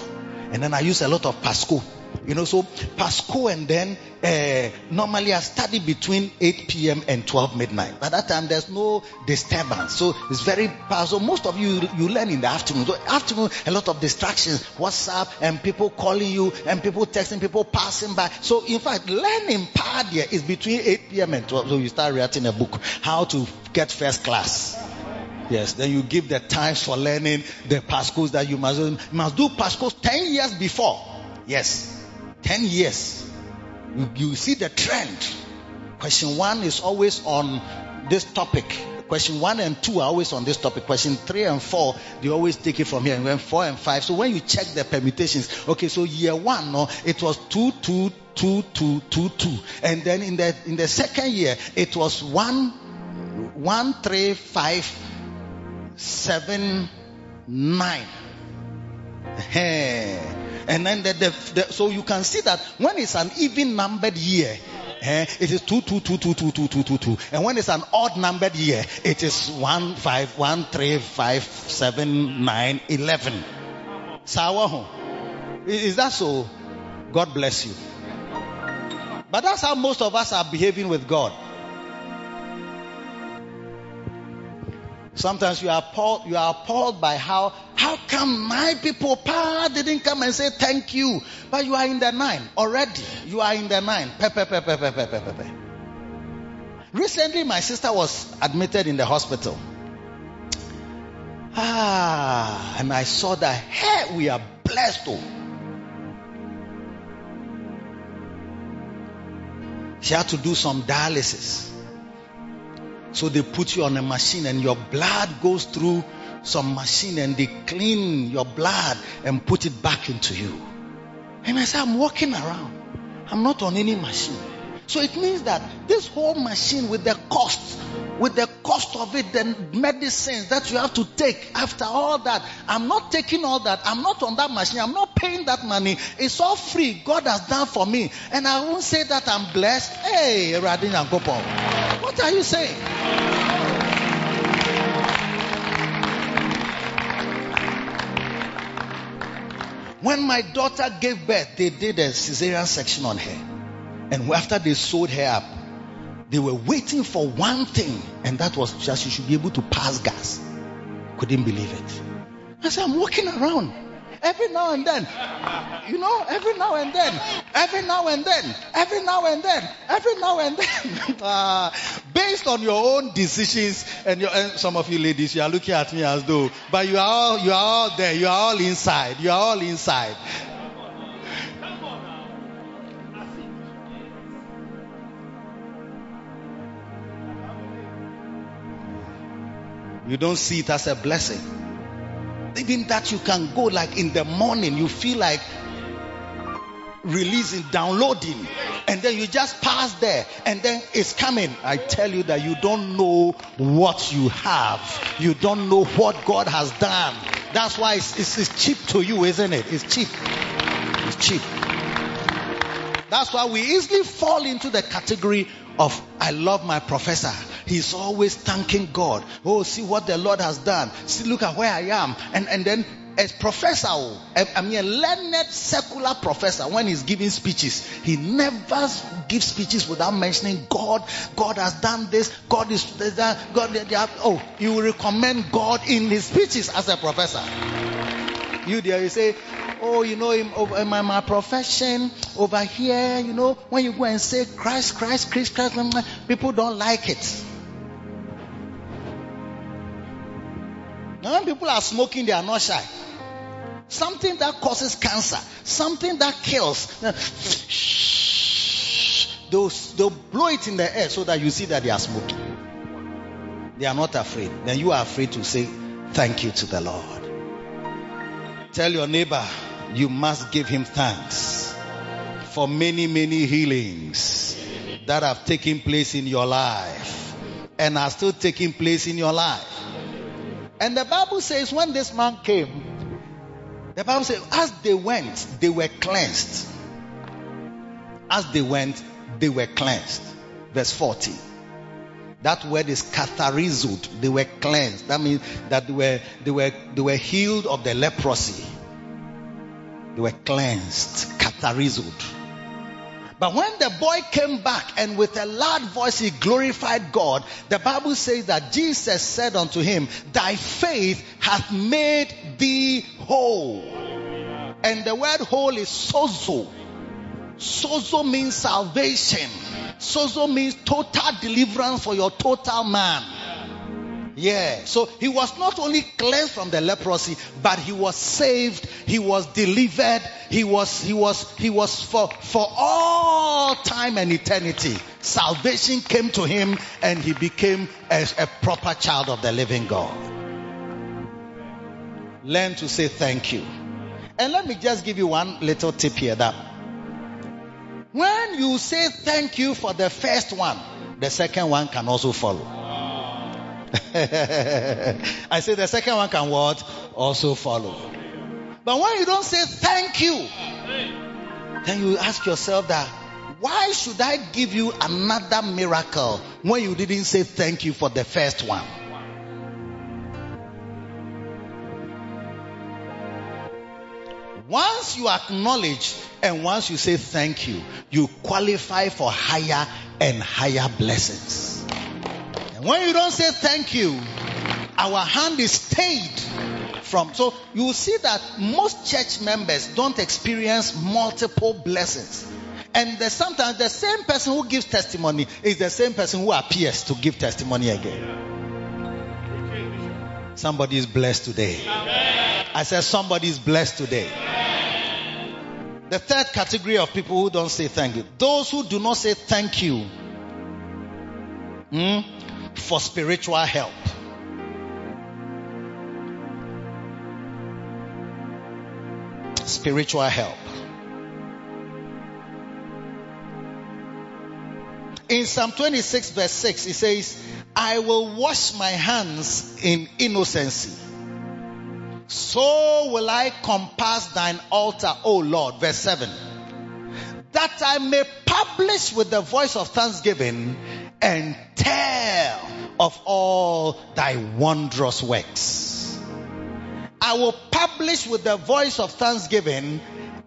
And then I use a lot of Pasco. You know, so Pasco and then uh, normally I study between 8 p.m. and 12 midnight. By that time, there's no disturbance. So it's very. So most of you, you learn in the afternoon. So afternoon, a lot of distractions. WhatsApp and people calling you and people texting, people passing by. So in fact, learning part is between 8 p.m. and 12. So you start writing a book, how to get first class. Yes, then you give the times for learning the Pascos that you must, you must do Pascos 10 years before. Yes. 10 years, you, you see the trend. Question one is always on this topic. Question one and two are always on this topic. Question three and four, they always take it from here. And then four and five. So when you check the permutations, okay, so year one, no, it was two, two, two, two, two, two. And then in the in the second year, it was one, one, three, five, seven, nine. Hey. And then the, the, the, so you can see that when it's an even numbered year, eh, it is two, two, two, two, two, two, two, two, two. And when it's an odd numbered year, it is one, five, one, three, five, seven, nine, eleven. Sawaho. Is that so? God bless you. But that's how most of us are behaving with God. Sometimes you are appalled, you are appalled by how, how come my people pa didn't come and say thank you? But you are in the nine already. You are in the nine. Pe, pe, pe, pe, pe, pe, pe, pe. Recently, my sister was admitted in the hospital. Ah, and I saw that, hey, we are blessed. Oh. She had to do some dialysis. So they put you on a machine and your blood goes through some machine and they clean your blood and put it back into you. And I said, I'm walking around. I'm not on any machine. So it means that this whole machine with the cost, with the cost of it, the medicines that you have to take after all that, I'm not taking all that. I'm not on that machine. I'm not paying that money. It's all free. God has done for me. And I won't say that I'm blessed. Hey, Radin and What are you saying? When my daughter gave birth, they did a cesarean section on her. And after they sold her up, they were waiting for one thing, and that was just she should be able to pass gas. Couldn't believe it. I said, I'm walking around every now and then. You know, every now and then, every now and then, every now and then, every now and then. uh, based on your own decisions, and, your, and some of you ladies, you are looking at me as though, but you are all, you are all there. You are all inside. You are all inside. You don't see it as a blessing. Even that you can go like in the morning, you feel like releasing, downloading, and then you just pass there, and then it's coming. I tell you that you don't know what you have, you don't know what God has done. That's why it's, it's, it's cheap to you, isn't it? It's cheap. It's cheap. That's why we easily fall into the category of I love my professor. He's always thanking God. Oh, see what the Lord has done. See, look at where I am. And, and then as professor, oh, I mean a learned secular professor, when he's giving speeches, he never gives speeches without mentioning God. God has done this. God is that. God. Oh, you recommend God in his speeches as a professor. You there, you say, oh, you know, in, my, my profession over here, you know, when you go and say Christ, Christ, Christ, Christ, people don't like it. Now, when people are smoking, they are not shy. Something that causes cancer, something that kills, they'll, they'll blow it in the air so that you see that they are smoking. They are not afraid. Then you are afraid to say, Thank you to the Lord. Tell your neighbor, you must give him thanks for many, many healings that have taken place in your life and are still taking place in your life. And the Bible says when this man came, the Bible says, as they went, they were cleansed. As they went, they were cleansed. Verse 40. That word is katharizud. They were cleansed. That means that they were, they were, they were healed of the leprosy. They were cleansed. Katharizud. But when the boy came back and with a loud voice he glorified God, the Bible says that Jesus said unto him, Thy faith hath made thee whole. And the word whole is sozo. Sozo means salvation. Sozo means total deliverance for your total man. Yeah. So he was not only cleansed from the leprosy, but he was saved, he was delivered, he was he was he was for for all time and eternity. Salvation came to him and he became a, a proper child of the living God. Learn to say thank you. And let me just give you one little tip here that when you say thank you for the first one, the second one can also follow. I say the second one can what? Also follow. But when you don't say thank you, then you ask yourself that why should I give you another miracle when you didn't say thank you for the first one? You acknowledge and once you say thank you, you qualify for higher and higher blessings. And when you don't say thank you, our hand is stayed from. So you see that most church members don't experience multiple blessings. And sometimes the same person who gives testimony is the same person who appears to give testimony again. Somebody is blessed today. I said, somebody is blessed today. The third category of people who don't say thank you. Those who do not say thank you hmm, for spiritual help. Spiritual help. In Psalm 26, verse 6, it says, I will wash my hands in innocency. So will I compass thine altar, O Lord. Verse 7. That I may publish with the voice of thanksgiving and tell of all thy wondrous works. I will publish with the voice of thanksgiving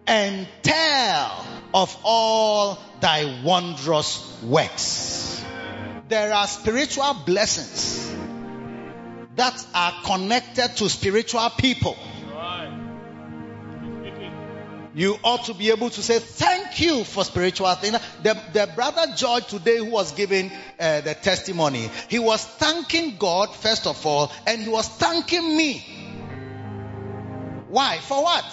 and tell of all thy wondrous works. There are spiritual blessings that are connected to spiritual people. You ought to be able to say thank you for spiritual things. The, the brother George today who was giving uh, the testimony, he was thanking God first of all, and he was thanking me. Why? For what?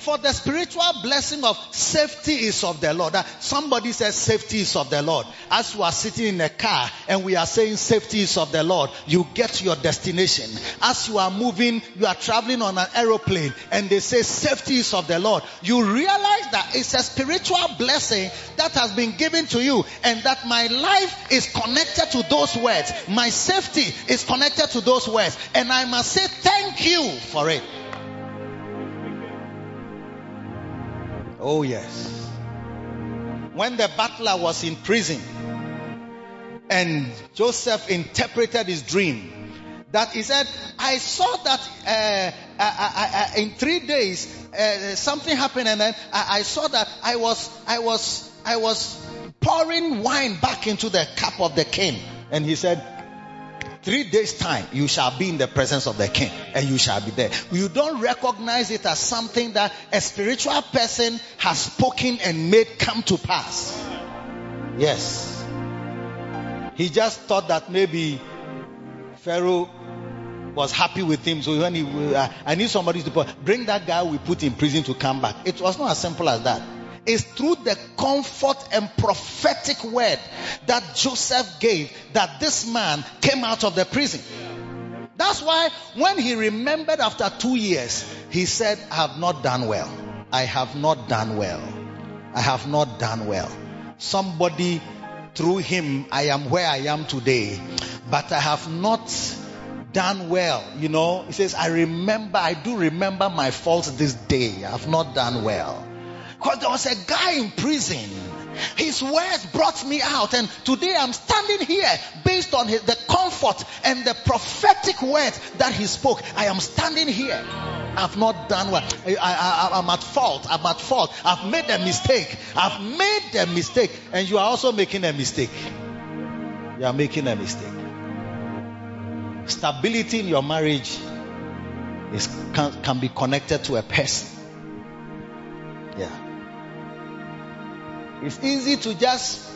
For the spiritual blessing of safety is of the Lord. Uh, somebody says safety is of the Lord. As you are sitting in a car and we are saying safety is of the Lord, you get your destination. As you are moving, you are traveling on an aeroplane and they say safety is of the Lord. You realize that it's a spiritual blessing that has been given to you and that my life is connected to those words. My safety is connected to those words. And I must say thank you for it. Oh, yes. When the butler was in prison and Joseph interpreted his dream, that he said, I saw that uh, I, I, I, in three days uh, something happened, and then I, saw that I was, I was, I was pouring wine back into the cup of the king, and he said, three days time you shall be in the presence of the king and you shall be there. You don't recognize it as something that a spiritual person has spoken and made come to pass. Yes. He just thought that maybe pharaoh was happy with him. So when he uh, i need somebody to bring that guy we put in prison to come back. It was not as simple as that is through the comfort and prophetic word that Joseph gave that this man came out of the prison. That's why when he remembered after two years, he said, I have not done well. I have not done well. I have not done well. Somebody through him, I am where I am today, but I have not done well. You know, he says, I remember, I do remember my faults this day. I have not done well. Because there was a guy in prison. His words brought me out, and today I'm standing here based on his, the comfort and the prophetic words that he spoke. I am standing here. I've not done well. I, am at fault. I'm at fault. I've made a mistake. I've made a mistake, and you are also making a mistake. You are making a mistake. Stability in your marriage is, can, can be connected to a person. Yeah. It's easy to just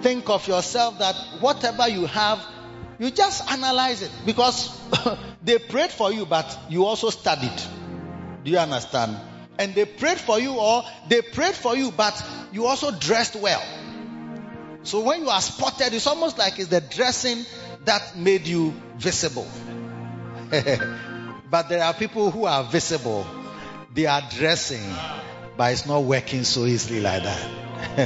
think of yourself that whatever you have, you just analyze it because they prayed for you, but you also studied. Do you understand? And they prayed for you, or they prayed for you, but you also dressed well. So when you are spotted, it's almost like it's the dressing that made you visible. but there are people who are visible, they are dressing, but it's not working so easily like that.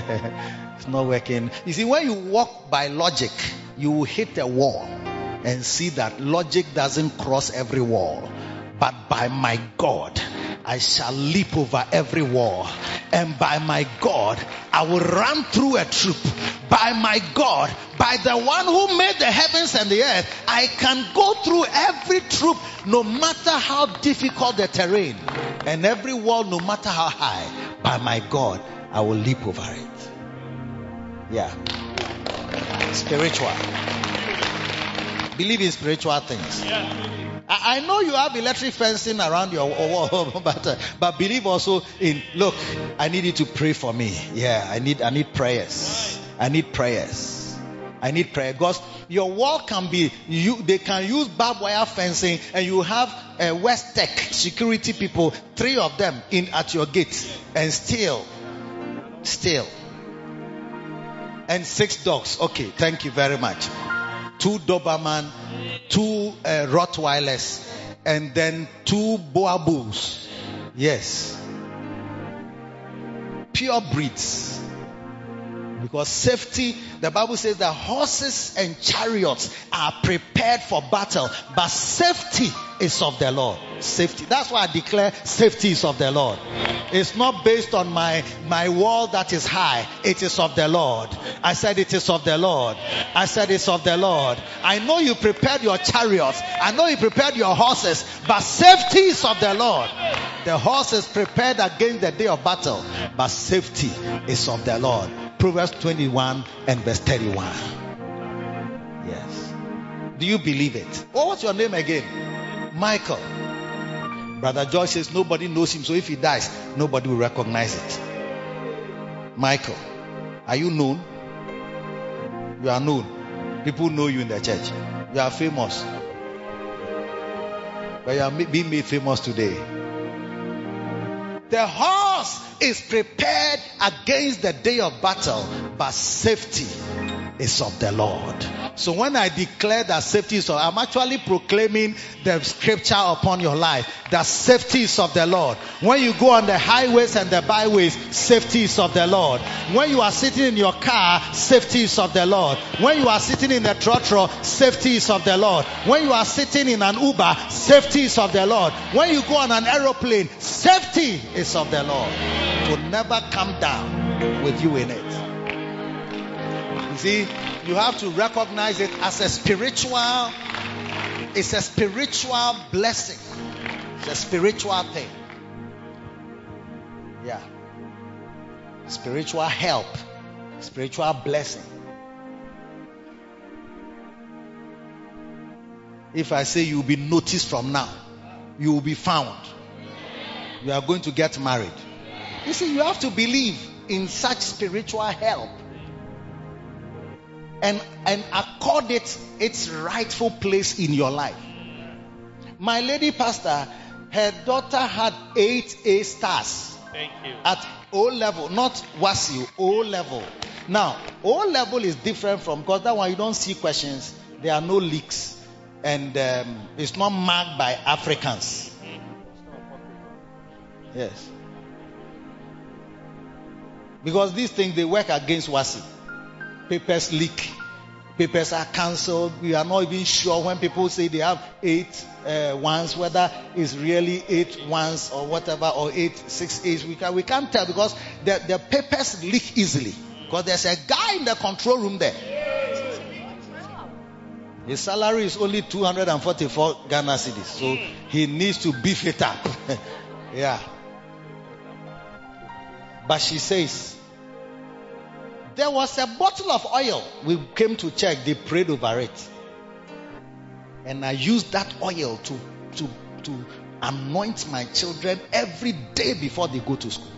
it's not working. You see, when you walk by logic, you will hit a wall and see that logic doesn't cross every wall. But by my God, I shall leap over every wall. And by my God, I will run through a troop. By my God, by the one who made the heavens and the earth, I can go through every troop, no matter how difficult the terrain, and every wall, no matter how high. By my God, I will leap over it. Yeah. Spiritual. Believe in spiritual things. I, I know you have electric fencing around your wall, but uh, but believe also in. Look, I need you to pray for me. Yeah, I need I need prayers. I need prayers. I need prayer because your wall can be you. They can use barbed wire fencing, and you have a West Tech security people, three of them in at your gate, and still, still, and six dogs. Okay, thank you very much. Two Doberman, two uh, Rottweilers, and then two Boer. Yes, pure breeds. Because safety, the Bible says that horses and chariots are prepared for battle, but safety is of the Lord. Safety. That's why I declare safety is of the Lord. It's not based on my, my wall that is high. It is of the Lord. I said it is of the Lord. I said it's of the Lord. I know you prepared your chariots. I know you prepared your horses, but safety is of the Lord. The horse is prepared against the day of battle, but safety is of the Lord. Proverbs 21 and verse 31. Yes. Do you believe it? What's your name again? Michael. Brother George says nobody knows him, so if he dies, nobody will recognize it. Michael, are you known? You are known. People know you in the church. You are famous. But you are being made famous today. The horse is prepared against the day of battle, but safety is of the Lord. So when I declare that safety is of, I'm actually proclaiming the scripture upon your life that safety is of the Lord. When you go on the highways and the byways, safety is of the Lord. When you are sitting in your car, safety is of the Lord. When you are sitting in the trotro, safety is of the Lord. When you are sitting in an Uber, safety is of the Lord. When you go on an aeroplane, safety is of the Lord. It will never come down with you in it. See, you have to recognize it as a spiritual, it's a spiritual blessing. It's a spiritual thing. Yeah. Spiritual help, spiritual blessing. If I say you will be noticed from now, you will be found. You are going to get married. You see, you have to believe in such spiritual help and, and accord it its rightful place in your life. My lady pastor, her daughter had eight A stars. Thank you. At O level, not WASSCE, O level. Now, O level is different from because that one you don't see questions, there are no leaks, and um, it's not marked by Africans. Yes. Because these things they work against WASSCE. Papers leak. Papers are cancelled. We are not even sure when people say they have eight uh, ones, whether it's really eight ones or whatever, or eight, six eight. We, can, we can't tell because the, the papers leak easily. Because there's a guy in the control room there. His salary is only 244 Ghana cedis. So he needs to beef it up. yeah. But she says, there was a bottle of oil. We came to check, they prayed over it. And I used that oil to, to, to anoint my children every day before they go to school.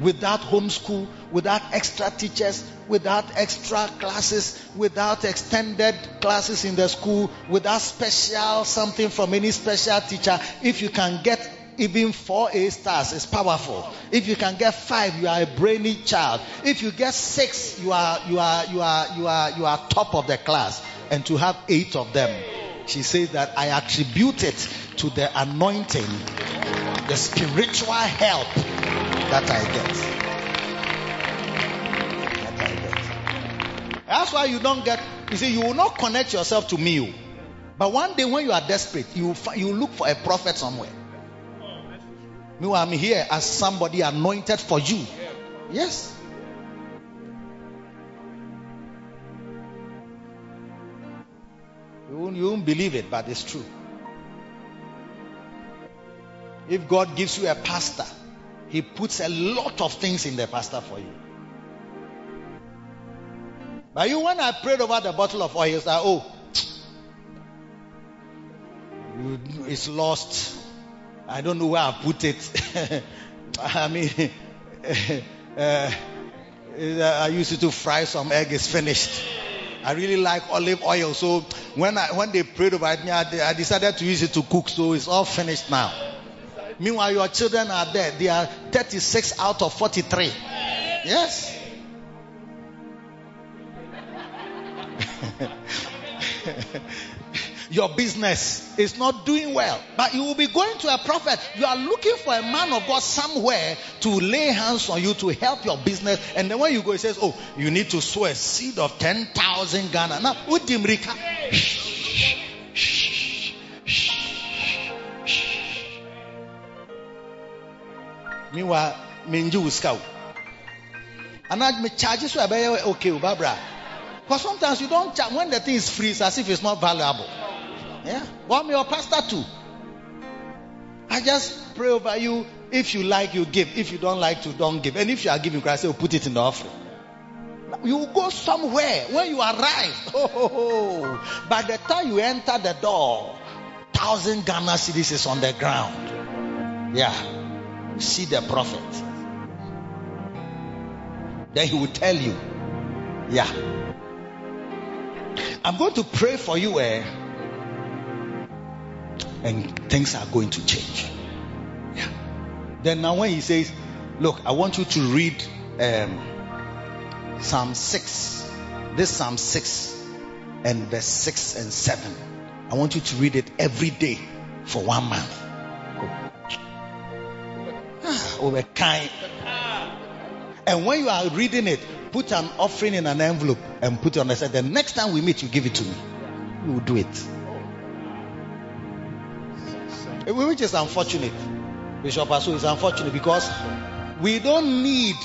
Without homeschool, without extra teachers, without extra classes, without extended classes in the school, without special something from any special teacher. If you can get even four A stars is powerful. If you can get five, you are a brainy child. If you get six, you are you are you are you are you are top of the class. And to have eight of them, she says that I attribute it to the anointing, the spiritual help that I get. That I get. That's why you don't get. You see, you will not connect yourself to me. Oh. But one day when you are desperate, you you look for a prophet somewhere. Me, I'm here as somebody anointed for you. Yes. You won't, you won't believe it, but it's true. If God gives you a pastor, He puts a lot of things in the pastor for you. But you, when I prayed over the bottle of oil, I oh, it's lost. I don't know where I put it. I mean, uh, Uh, I used it to fry some egg. It's finished. I really like olive oil. So when I, when they prayed about me, I, I decided to use it to cook. So it's all finished now. Meanwhile, your children are there. They are 36 out of 43. Yes. your business is not doing well, but you will be going to a prophet. You are looking for a man of God somewhere to lay hands on you to help your business. And then when you go, he says, Oh, you need to sow a seed of 10,000 Ghana. Now, Udimrika. Meanwhile, Minju will scout. And I me charges I okay, Barbara. Because sometimes you don't charge when the thing is free, it's as if it's not valuable. Yeah. Well, I'm your pastor too. I just pray over you. If you like, you give. If you don't like to, don't give. And if you are giving, Christ will put it in the offering. You go somewhere when you arrive. Oh, oh, oh. By the time you enter the door, thousand Ghana cedis is on the ground. Yeah. See the prophet. Then he will tell you, yeah. I'm going to pray for you, eh? And things are going to change. Yeah. Then now when he says, look, I want you to read um, Psalm 6. This Psalm 6 and verse 6 and 7. I want you to read it every day for one month. Ah, over kind. And when you are reading it, put an offering in an envelope and put it on the side. The next time we meet, you give it to me. We will do it. Eh, which is unfortunate. Bishop Asu is unfortunate because we don't need,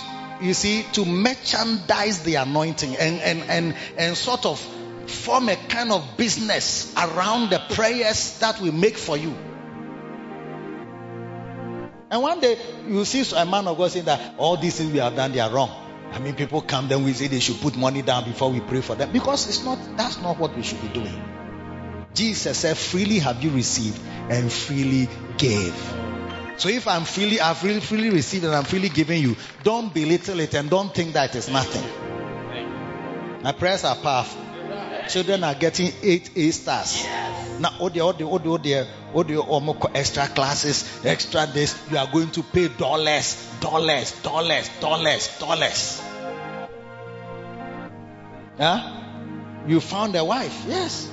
you see, to merchandise the anointing and, and, and, and sort of form a kind of business around the prayers that we make for you. And one day you see a man of God saying that all these things we have done, they are wrong. I mean, people come, then we say they should put money down before we pray for them because it's not, that's not what we should be doing. Jesus said, freely have you received and freely gave. So if I'm freely, I've really freely received and I'm freely giving you, don't belittle it and don't think that it's nothing. My prayers are powerful. Children are getting eight A stars. Now, oh oh dear, oh oh, oh, oh extra classes, extra this. You are going to pay dollars, dollars, dollars, dollars, dollars. Yeah? You found a wife, yes.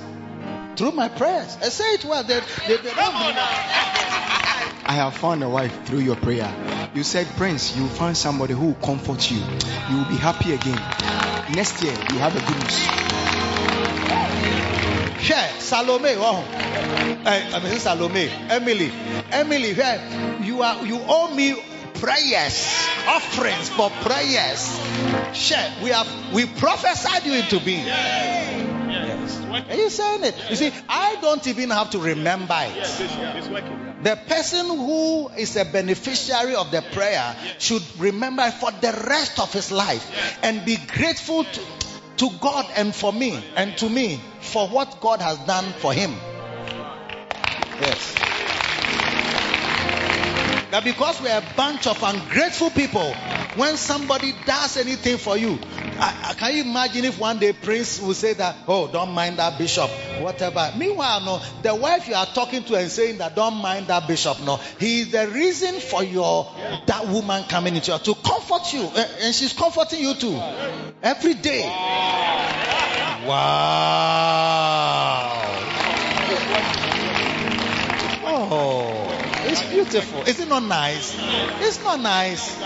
Through my prayers. I say it well. They, they, they don't believe I have found a wife through your prayer. You said, Prince, you find somebody who will comfort you. You will be happy again. Next year, you have a good news. Share Salome. Oh. I mean Salome. Emily. Emily, here you are you owe me prayers, offerings for prayers. Share. We have we prophesied you into being. Are you saying it? You see, I don't even have to remember it. The person who is a beneficiary of the prayer should remember it for the rest of his life and be grateful to, to God and for me and to me for what God has done for him. Yes. That because we're a bunch of ungrateful people, when somebody does anything for you, I, I, can you imagine if one day Prince will say that, oh, don't mind that bishop, whatever. Meanwhile, no, the wife you are talking to and saying that don't mind that bishop, no, he is the reason for your that woman coming into your to comfort you, and, and she's comforting you too every day. Wow. Beautiful. Is it not nice? It's not nice.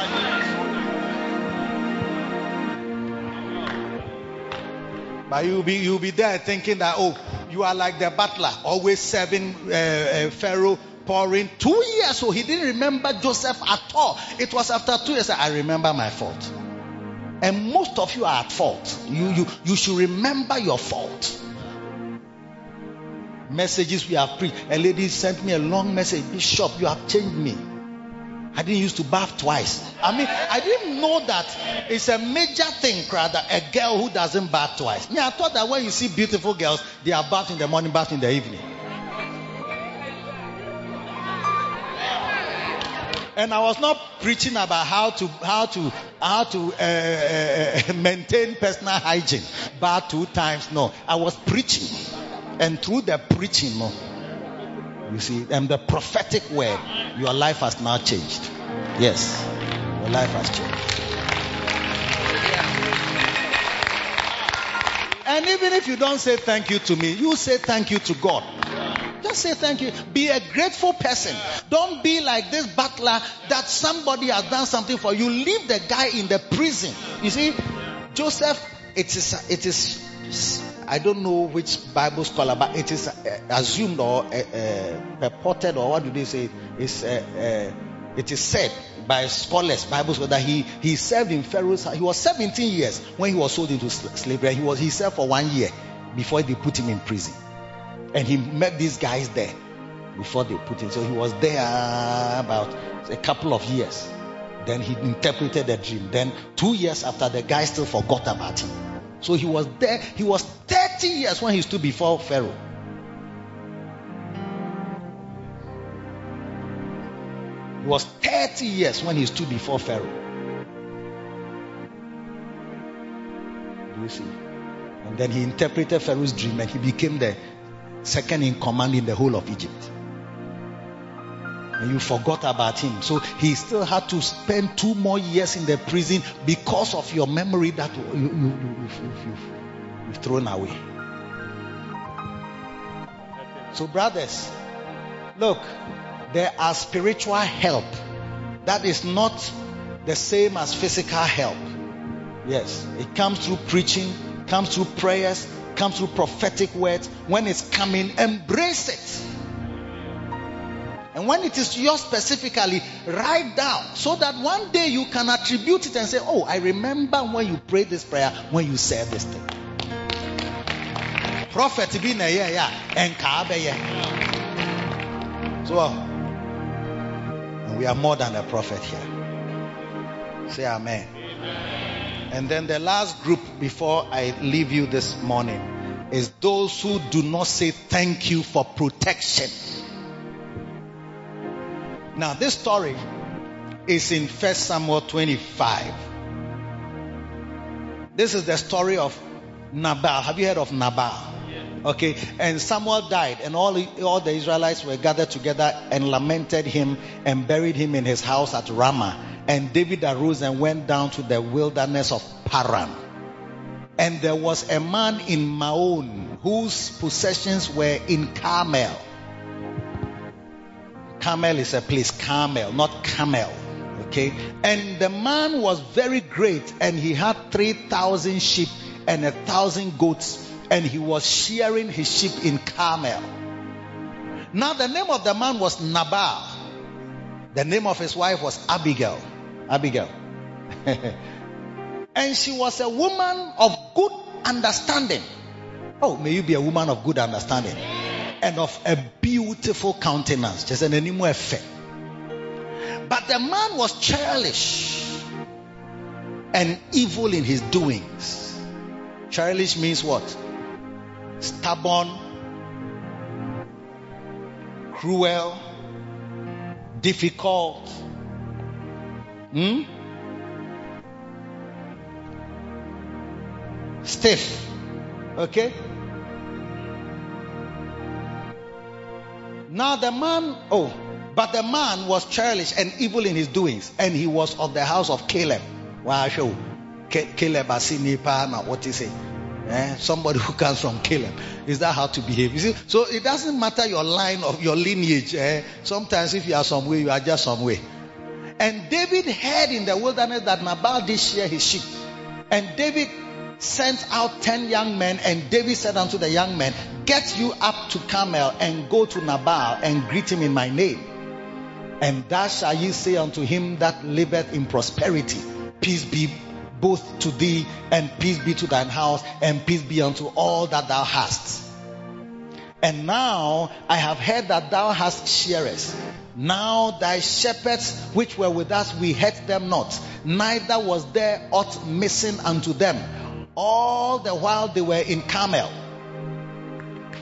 But you'll be you'll be there thinking that oh you are like the butler always serving uh, uh, Pharaoh pouring two years so he didn't remember Joseph at all. It was after two years I remember my fault. And most of you are at fault. You you you should remember your fault. Messages we have preached. A lady sent me a long message. Bishop, you have changed me. I didn't used to bath twice. I mean, I didn't know that it's a major thing, rather, a girl who doesn't bath twice. Me, I thought that when you see beautiful girls, they are bath in the morning, bath in the evening. And I was not preaching about how to how to how to uh, uh, maintain personal hygiene. But two times, no. I was preaching, and through the preaching. You see, and the prophetic word, your life has now changed. Yes, your life has changed. And even if you don't say thank you to me, you say thank you to God. Just say thank you. Be a grateful person. Don't be like this butler that somebody has done something for you. Leave the guy in the prison. You see, Joseph, it is, it is, I don't know which Bible scholar, but it is uh, assumed or uh, uh, purported, or what do they say? It is said by scholars, Bible scholars, that he, he served in Pharaoh's He was 17 years when he was sold into slavery. He was he served for one year before they put him in prison. And he met these guys there before they put him. So he was there about a couple of years. Then he interpreted the dream. Then two years after, the guy still forgot about him. So he was there. He was 30 years when he stood before Pharaoh. He was 30 years when he stood before Pharaoh. Do you see? And then he interpreted Pharaoh's dream and he became the second in command in the whole of Egypt. And you forgot about him. So he still had to spend two more years in the prison because of your memory that you, you, you, you, you've thrown away. So, brothers, look, there are spiritual help that is not the same as physical help. Yes, it comes through preaching, comes through prayers, comes through prophetic words. When it's coming, embrace it. And when it is yours specifically, write down so that one day you can attribute it and say, Oh, I remember when you prayed this prayer, when you said this thing. Prophet be na yeah, yeah, and So, and we are more than a prophet here. Say amen. And then the last group before I leave you this morning is those who do not say thank you for protection. Now, this story is in 1 Samuel 25. This is the story of Nabal. Have you heard of Nabal? Okay, and Samuel died, and all, all the Israelites were gathered together and lamented him and buried him in his house at Ramah. And David arose and went down to the wilderness of Paran. And there was a man in Maon whose possessions were in Carmel. Carmel is a place, Carmel, not Camel. Okay. And the man was very great, and he had 3,000 sheep and a thousand goats, and he was shearing his sheep in Carmel. Now, the name of the man was Nabal. The name of his wife was Abigail. Abigail. and she was a woman of good understanding. Oh, may you be a woman of good understanding and of a beautiful countenance. Just an animal effect. But the man was churlish and evil in his doings. Churlish means what? Stubborn, cruel, difficult. Hmm? Stiff. Okay? Now the man, oh, but the man was churlish and evil in his doings, and he was of the house of Caleb. Wow, show. Caleb now what is it? Eh? Somebody who comes from Caleb. Is that how to behave? You see, so it doesn't matter your line of your lineage. Eh? Sometimes if you are some way, you are just some way. And David heard in the wilderness that Nabal did shear his sheep. And David sent out ten young men, and David said unto the young men, Get you up to Carmel and go to Nabal and greet him in my name. And thus shall ye say unto him that liveth in prosperity, Peace be both to thee, and peace be to thine house, and peace be unto all that thou hast. And now I have heard that thou hast shearers. Now thy shepherds which were with us, we hurt them not, neither was there aught missing unto them all the while they were in Carmel.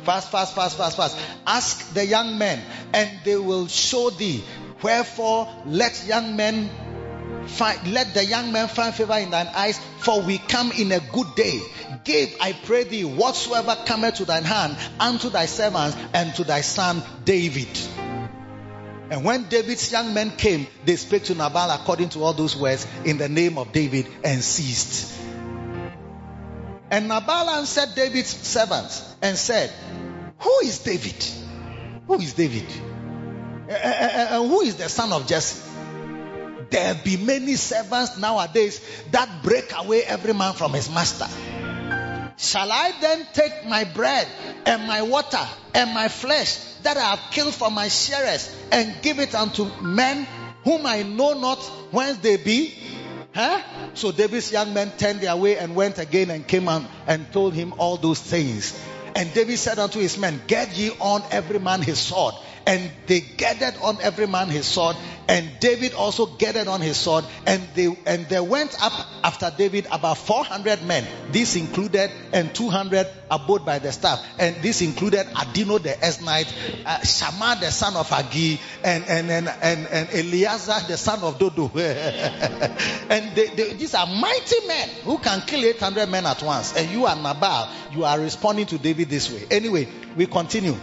Fast, fast, fast, fast, fast. Ask the young men, and they will show thee Wherefore, let young men find, let the young men find favor in thine eyes, for we come in a good day. Give, I pray thee, whatsoever cometh to thine hand unto thy servants and to thy son David. And when David's young men came, they spake to Nabal according to all those words in the name of David and ceased. And Nabal answered David's servants and said, Who is David? Who is David? Eh, eh, eh, And who is the son of Jesse? There be many servants nowadays that break away every man from his master. Shall I then take my bread and my water and my flesh that I have killed for my sharers and give it unto men whom I know not whence they be? Huh? So David's young men turned their way and went again and came on and told him all those things. And David said unto his men, Get ye on every man his sword. And they gathered on every man his sword, and David also gathered on his sword, and they and there went up after David about four hundred men. This included and two hundred abode by the staff, and this included Adino the Eznite, uh, Shammah the son of Agee, and and and and, and Eleazar the son of Dodo. and they, they, these are mighty men who can kill eight hundred men at once. And you are Nabal, you are responding to David this way. Anyway, we continue.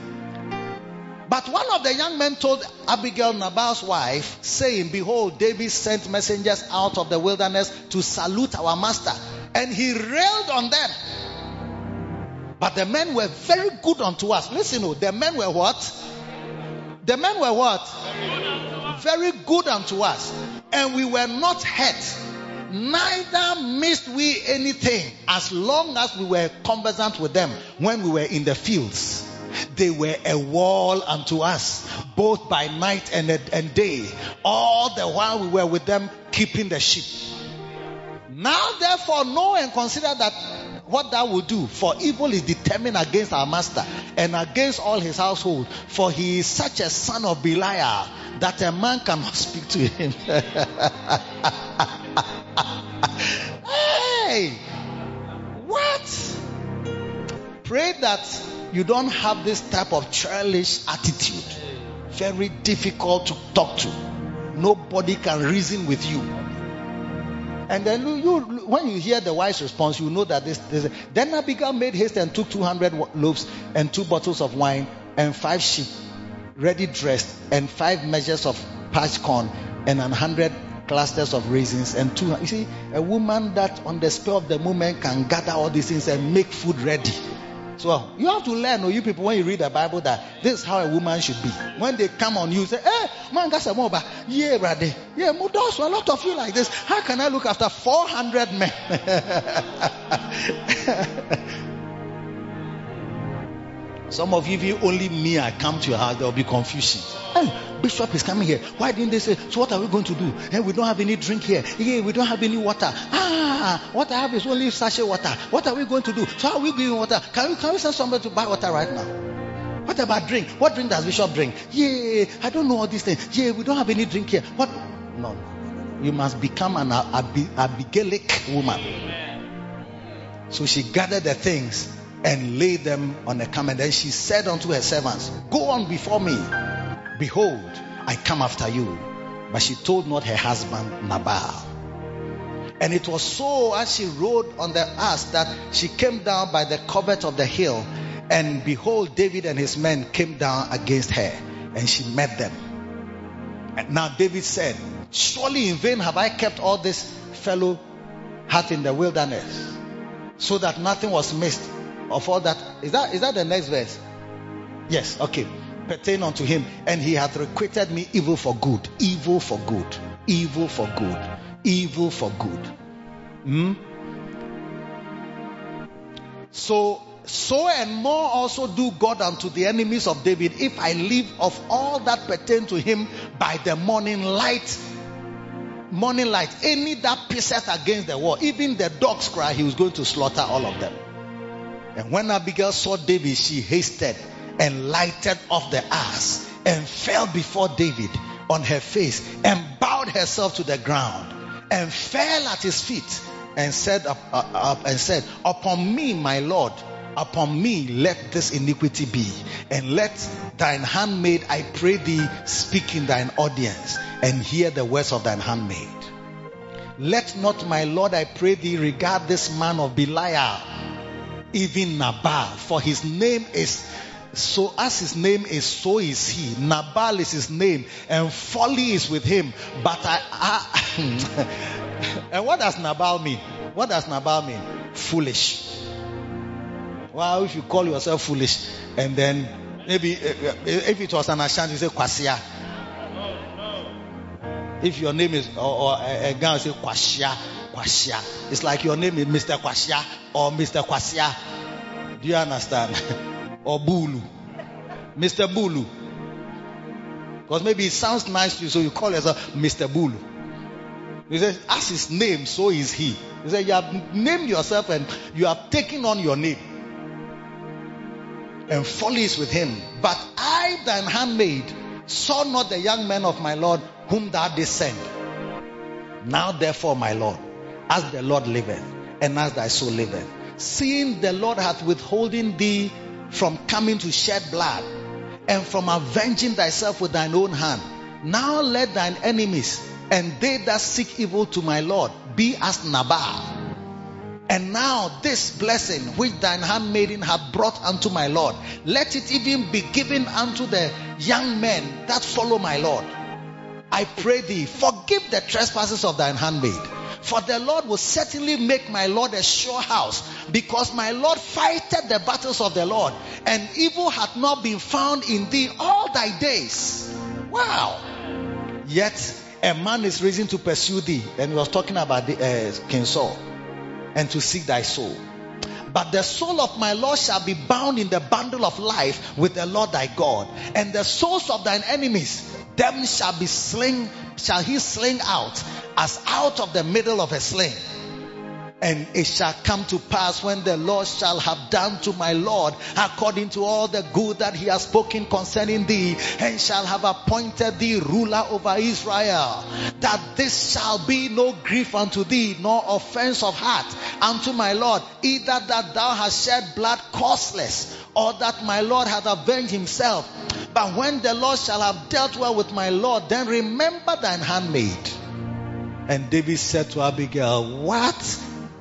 But one of the young men told Abigail, Nabal's wife, saying, Behold, David sent messengers out of the wilderness to salute our master. And he railed on them. But the men were very good unto us. Listen, oh, the men were what? The men were what? Very good unto us. And we were not hurt. Neither missed we anything as long as we were conversant with them when we were in the fields. They were a wall unto us, both by night and, and day, all the while we were with them keeping the sheep. Now, therefore, know and consider that what thou will do, for evil is determined against our master and against all his household, for he is such a son of Belial that a man cannot speak to him. hey, what? Pray that you don't have this type of churlish attitude. Very difficult to talk to. Nobody can reason with you. And then you, you, when you hear the wise response, you know that this, this. Then Abigail made haste and took 200 loaves and two bottles of wine and five sheep ready dressed and five measures of parched corn and an hundred clusters of raisins and two. You see, a woman that on the spur of the moment can gather all these things and make food ready. So you have to learn, or you people, when you read the Bible, that this is how a woman should be. When they come on you, say, "Hey, man, got some over. Yeah, brother. Yeah, mudos. A lot of you like this. How can I look after 400 men?" Some of you, if you only me, I come to your house, there will be confusion. Hey, Bishop is coming here. Why didn't they say, so what are we going to do? Hey, we don't have any drink here. Yeah, we don't have any water. Ah, what I have is only sachet water. What are we going to do? So how are we giving water? Can we, can we send somebody to buy water right now? What about drink? What drink does Bishop drink? Yeah, I don't know all these things. Yeah, we don't have any drink here. What? No. You must become an Ab- Abigailic woman. So she gathered the things and laid them on a. And then she said unto her servants, Go on before me. Behold, I come after you. But she told not her husband Nabal. And it was so as she rode on the ass that she came down by the covert of the hill. And behold, David and his men came down against her. And she met them. And now David said, Surely in vain have I kept all this fellow hath in the wilderness, so that nothing was missed of all that. Is that is that the next verse? Yes, okay. Pertain unto him, and he hath requited me evil for good, evil for good, evil for good, evil for good. Hmm? So, so and more also do God unto the enemies of David, if I leave of all that pertain to him by the morning light. Morning light, any that pisseth against the wall, even the dogs cry, he was going to slaughter all of them. And when Abigail saw David, she hasted and lighted off the ass and fell before David on her face and bowed herself to the ground and fell at his feet and said up, uh, up and said, "Upon me, my lord, Upon me let this iniquity be, and let thine handmaid, I pray thee, speak in thine audience, and hear the words of thine handmaid. Let not my Lord, I pray thee, regard this man of Belial, even Nabal, for his name is so as his name is, so is he. Nabal is his name, and folly is with him. But I, I and what does Nabal mean? What does Nabal mean? Foolish. Well, if you call yourself foolish, and then maybe eh, eh, if it was an Ashanti, you say Kwasia. If your name is, or, or a, a guy say Kwashia, Kwashia. It's like your name is Mr. Kwashia or Mr. Kwasia. Do you understand? or Bulu. Mr. Bulu. Because maybe it sounds nice to you, so you call yourself Mr. Bulu. He says, as his name, so is he. He said, You have named yourself and you have taken on your name. And folly is with him. But I, thine handmaid, saw not the young men of my Lord whom thou didst send. Now, therefore, my Lord, as the Lord liveth, and as thy soul liveth, seeing the Lord hath withholden thee from coming to shed blood, and from avenging thyself with thine own hand, now let thine enemies and they that seek evil to my Lord be as Nabal. And now this blessing which thine handmaiden hath brought unto my Lord, let it even be given unto the young men that follow my Lord. I pray thee, forgive the trespasses of thine handmaid. For the Lord will certainly make my Lord a sure house, because my Lord fighteth the battles of the Lord, and evil hath not been found in thee all thy days. Wow. Yet a man is risen to pursue thee. And he was talking about the, uh, King Saul, and to seek thy soul. But the soul of my Lord shall be bound in the bundle of life with the Lord thy God, and the souls of thine enemies them shall be sling, shall he sling out as out of the middle of a sling. And it shall come to pass when the Lord shall have done to my Lord according to all the good that he has spoken concerning thee, and shall have appointed thee ruler over Israel, that this shall be no grief unto thee, nor offense of heart unto my Lord, either that thou hast shed blood causeless, or that my Lord hath avenged himself. But when the Lord shall have dealt well with my Lord, then remember thine handmaid. And David said to Abigail, What?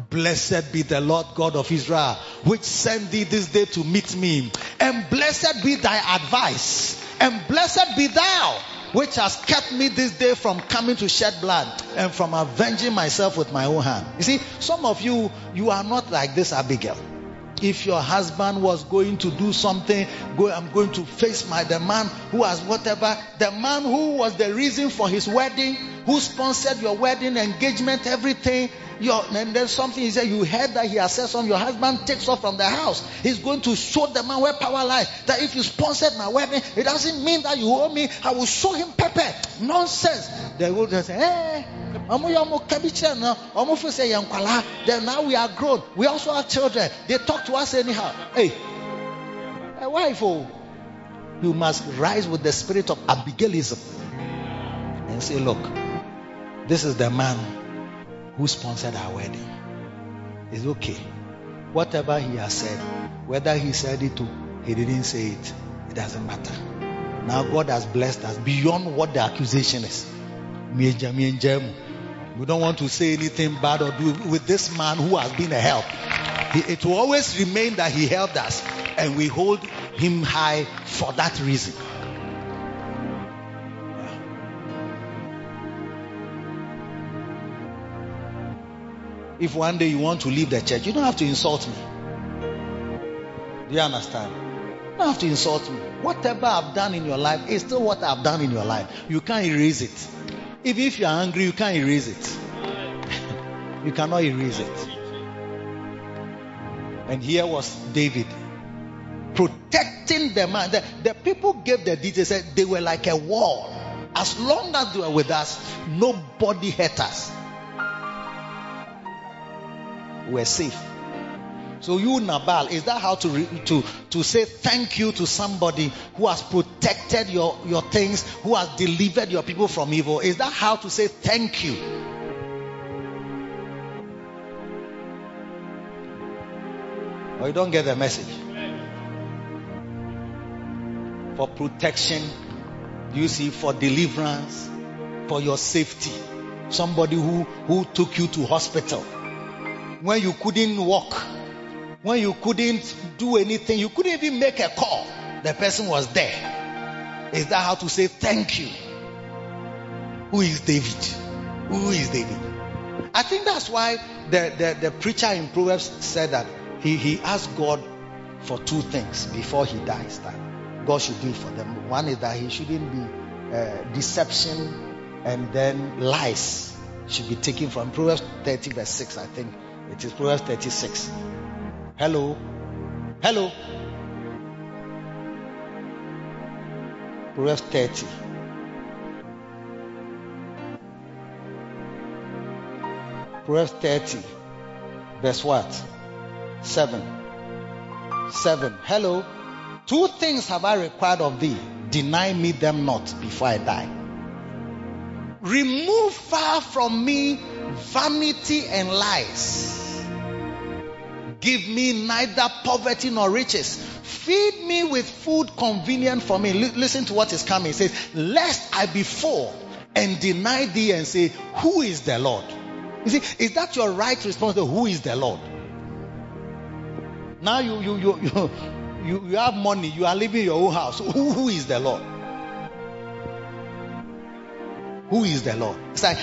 Blessed be the Lord God of Israel, which sent thee this day to meet me. And blessed be thy advice. And blessed be thou, which hast kept me this day from coming to shed blood and from avenging myself with my own hand. You see, some of you, you are not like this Abigail. If your husband was going to do something, go, I'm going to face my the man who has whatever, the man who was the reason for his wedding, who sponsored your wedding, engagement, everything. Your, and then something he said, you heard that he has said something, your husband takes off from the house. He's going to show the man where power lies. That if you sponsored my wedding, it doesn't mean that you owe me. I will show him pepper. Nonsense. They will just eh, say, hey, then now we are grown. We also have children. They talk to us anyhow. Hey, a wife, oh, you must rise with the spirit of Abigailism and say, look, this is the man who sponsored our wedding. It's okay. Whatever he has said, whether he said it or he didn't say it, it doesn't matter. Now God has blessed us beyond what the accusation is. We don't want to say anything bad or do with this man who has been a help. He, it will always remain that he helped us, and we hold him high for that reason. If one day you want to leave the church, you don't have to insult me. Do you understand? You don't have to insult me. Whatever I've done in your life is still what I've done in your life. You can't erase it. Even if you are angry, you can't erase it. you cannot erase it. And here was David protecting the man. The, the people gave the details, they were like a wall. As long as they were with us, nobody hurt us. We're safe. So you Nabal, is that how to re- to to say thank you to somebody who has protected your your things, who has delivered your people from evil? Is that how to say thank you? Or you don't get the message? For protection, you see, for deliverance, for your safety. Somebody who, who took you to hospital when you couldn't walk, when you couldn't do anything, you couldn't even make a call. The person was there. Is that how to say thank you? Who is David? Who is David? I think that's why the, the, the preacher in Proverbs said that he, he asked God for two things before he dies that God should do for them. One is that he shouldn't be uh, deception and then lies should be taken from Proverbs 30 verse 6 I think it is Proverbs 36 hello? Hello? Proverbs 30 Proverbs 30 verse what? 7 7 hello? Two things have I required of thee. Deny me them not before I die. Remove far from me vanity and lies. Give me neither poverty nor riches. Feed me with food convenient for me. L- listen to what is coming. It says, Lest I be full and deny thee and say, Who is the Lord? You see, is that your right response to who is the Lord? Now you you you you, you, have money, you are living your own house. Who, who is the Lord? Who is the Lord? It's like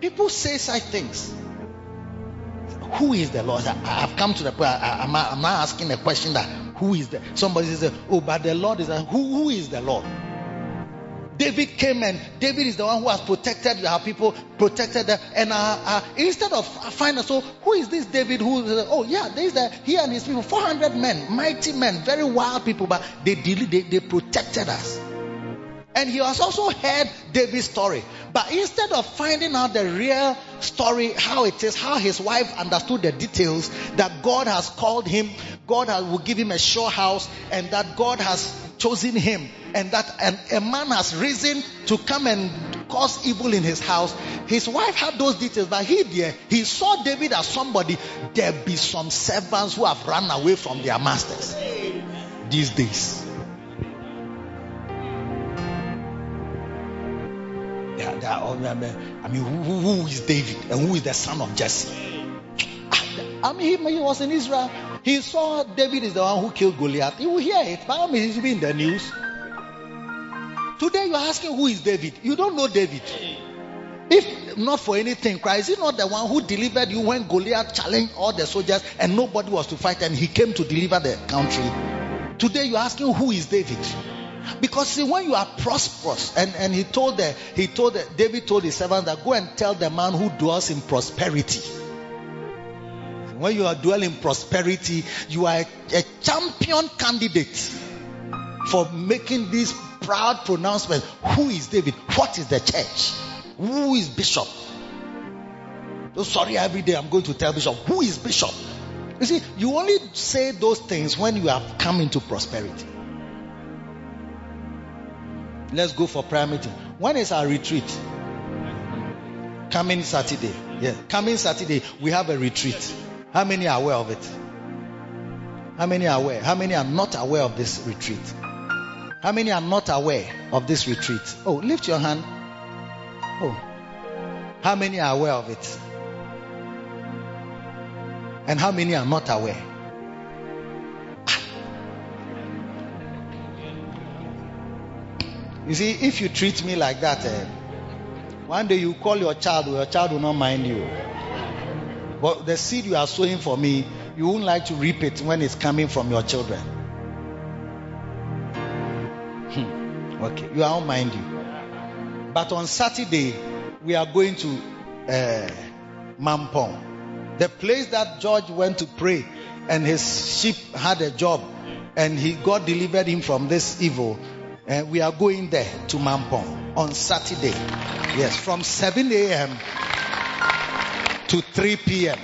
people say such things. Who is the Lord? I, have come to the point. I, am not, asking a question that who is the somebody says, Oh, but the Lord is a, who, who is the Lord? David came and David is the one who has protected our people, protected them. And uh, uh, instead of finding, so who is this David? Who? Oh yeah, there is the he and his people, 400 men, mighty men, very wild people, but they they, they protected us. And he has also heard David's story. But instead of finding out the real story, how it is, how his wife understood the details, that God has called him, God will give him a sure house, and that God has chosen him, and that an, a man has risen to come and cause evil in his house. His wife had those details, but he there, he saw David as somebody. There be some servants who have run away from their masters these days. Oh, I mean, who, who is David and who is the son of Jesse? I mean, he, was in Israel. He saw David is the one who killed Goliath. You will hear it, but I mean, it's been in the news. Today, you are asking who is David. You don't know David. If not for anything, Christ is not the one who delivered you when Goliath challenged all the soldiers and nobody was to fight, and he came to deliver the country. Today, you're asking who is David. Because see, when you are prosperous, and, and he told the, he told the, David told his servant that go and tell the man who dwells in prosperity. When you are dwelling in prosperity, you are a, a champion candidate for making this proud pronouncement. Who is David? What is the church? Who is Bishop? Oh, sorry, every day I'm going to tell Bishop, who is Bishop? You see, you only say those things when you have come into prosperity. Let's go for prayer meeting. When is our retreat? Coming Saturday. Yeah. Coming Saturday, we have a retreat. How many are aware of it? How many are aware? How many are not aware of this retreat? How many are not aware of this retreat? Oh, lift your hand. Oh. How many are aware of it? And how many are not aware? You see, if you treat me like that, eh, one day you call your child, your child will not mind you. But the seed you are sowing for me, you won't like to reap it when it's coming from your children. Hmm. Okay, you won't mind you. But on Saturday, we are going to uh, Mampong, the place that George went to pray, and his sheep had a job, and he God delivered him from this evil. And we are going there to Mampong on Saturday. Yes, from 7 a.m. to 3 p.m.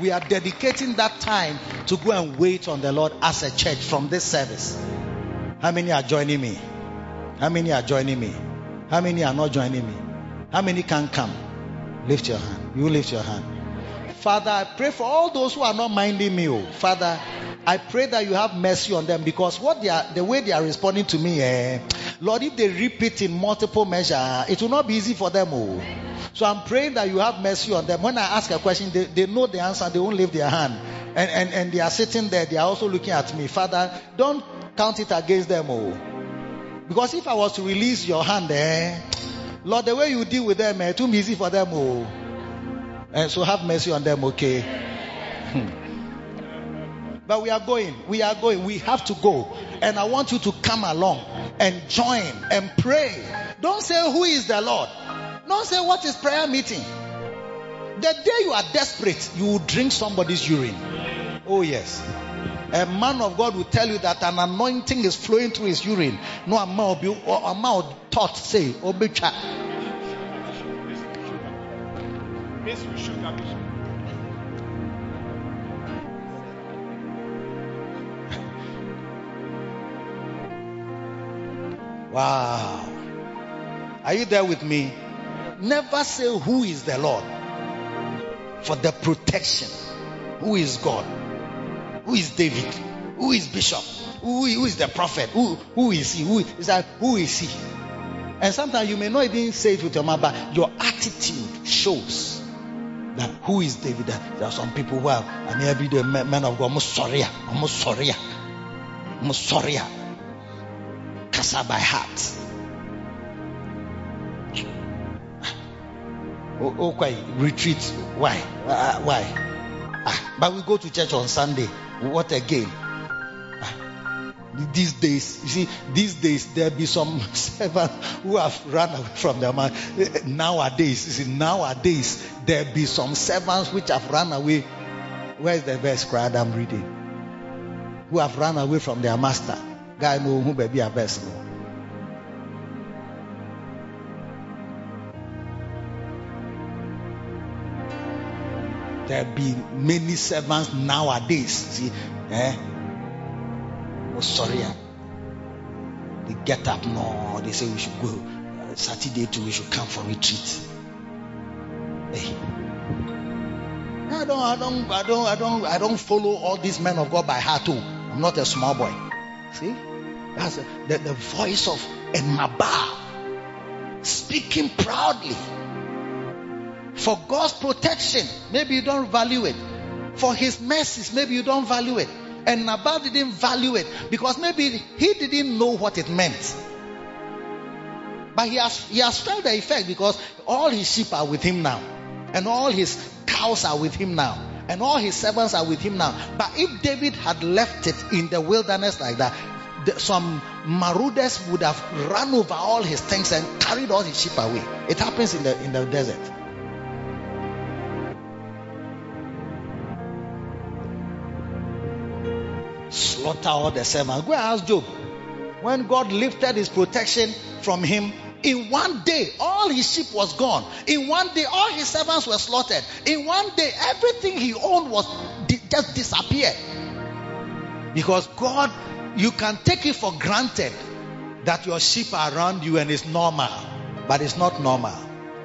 We are dedicating that time to go and wait on the Lord as a church from this service. How many are joining me? How many are joining me? How many are not joining me? How many can come? Lift your hand. You lift your hand. Father, I pray for all those who are not minding me. Oh. Father, I pray that you have mercy on them because what they are, the way they are responding to me, eh, Lord, if they repeat in multiple measure, it will not be easy for them. Oh. So I'm praying that you have mercy on them. When I ask a question, they, they know the answer, they won't lift their hand. And, and, and they are sitting there, they are also looking at me. Father, don't count it against them. Oh. Because if I was to release your hand, eh, Lord, the way you deal with them, eh, it won't be easy for them. Oh. And so have mercy on them, okay? Hmm. But we are going. We are going. We have to go. And I want you to come along and join and pray. Don't say, Who is the Lord? Don't say, What is prayer meeting? The day you are desperate, you will drink somebody's urine. Oh, yes. A man of God will tell you that an anointing is flowing through his urine. No amount of thought say, Obicha. Wow. Are you there with me? Never say who is the Lord for the protection. Who is God? Who is David? Who is Bishop? Who, who is the prophet? Who, who is he? Who is that? Who is he? And sometimes you may not even say it with your mouth, but your attitude shows that who is David. There are some people who are, I mean, every day, men of God, almost sorry, almost sorry, almost sorry. Kasa by heart. Oh, okay, retreat. Why? Uh, why? Ah, but we go to church on Sunday. What again? These days, you see, these days there be some servants who have run away from their man. Nowadays, you see, nowadays there be some servants which have run away. Where's the verse crowd I'm reading? Who have run away from their master. Guy know who baby a verse. No. There be many servants nowadays. See, eh? Oh, sorry. ah. They get up. No, they say we should go. Uh, Saturday too, we should come for retreat. Hey. I don't, I don't, I don't, I don't, I don't follow all these men of God by heart too. I'm not a small boy. See, that's a, the, the voice of Enmaba speaking proudly for God's protection. Maybe you don't value it. For His mercies, maybe you don't value it. And Nabal didn't value it because maybe he didn't know what it meant. But he has he has felt the effect because all his sheep are with him now, and all his cows are with him now, and all his servants are with him now. But if David had left it in the wilderness like that, some marauders would have run over all his things and carried all his sheep away. It happens in the in the desert. Slaughter all the servants. Go and ask Job. When God lifted his protection from him, in one day, all his sheep was gone. In one day, all his servants were slaughtered. In one day, everything he owned was just disappeared. Because God, you can take it for granted that your sheep are around you and it's normal, but it's not normal.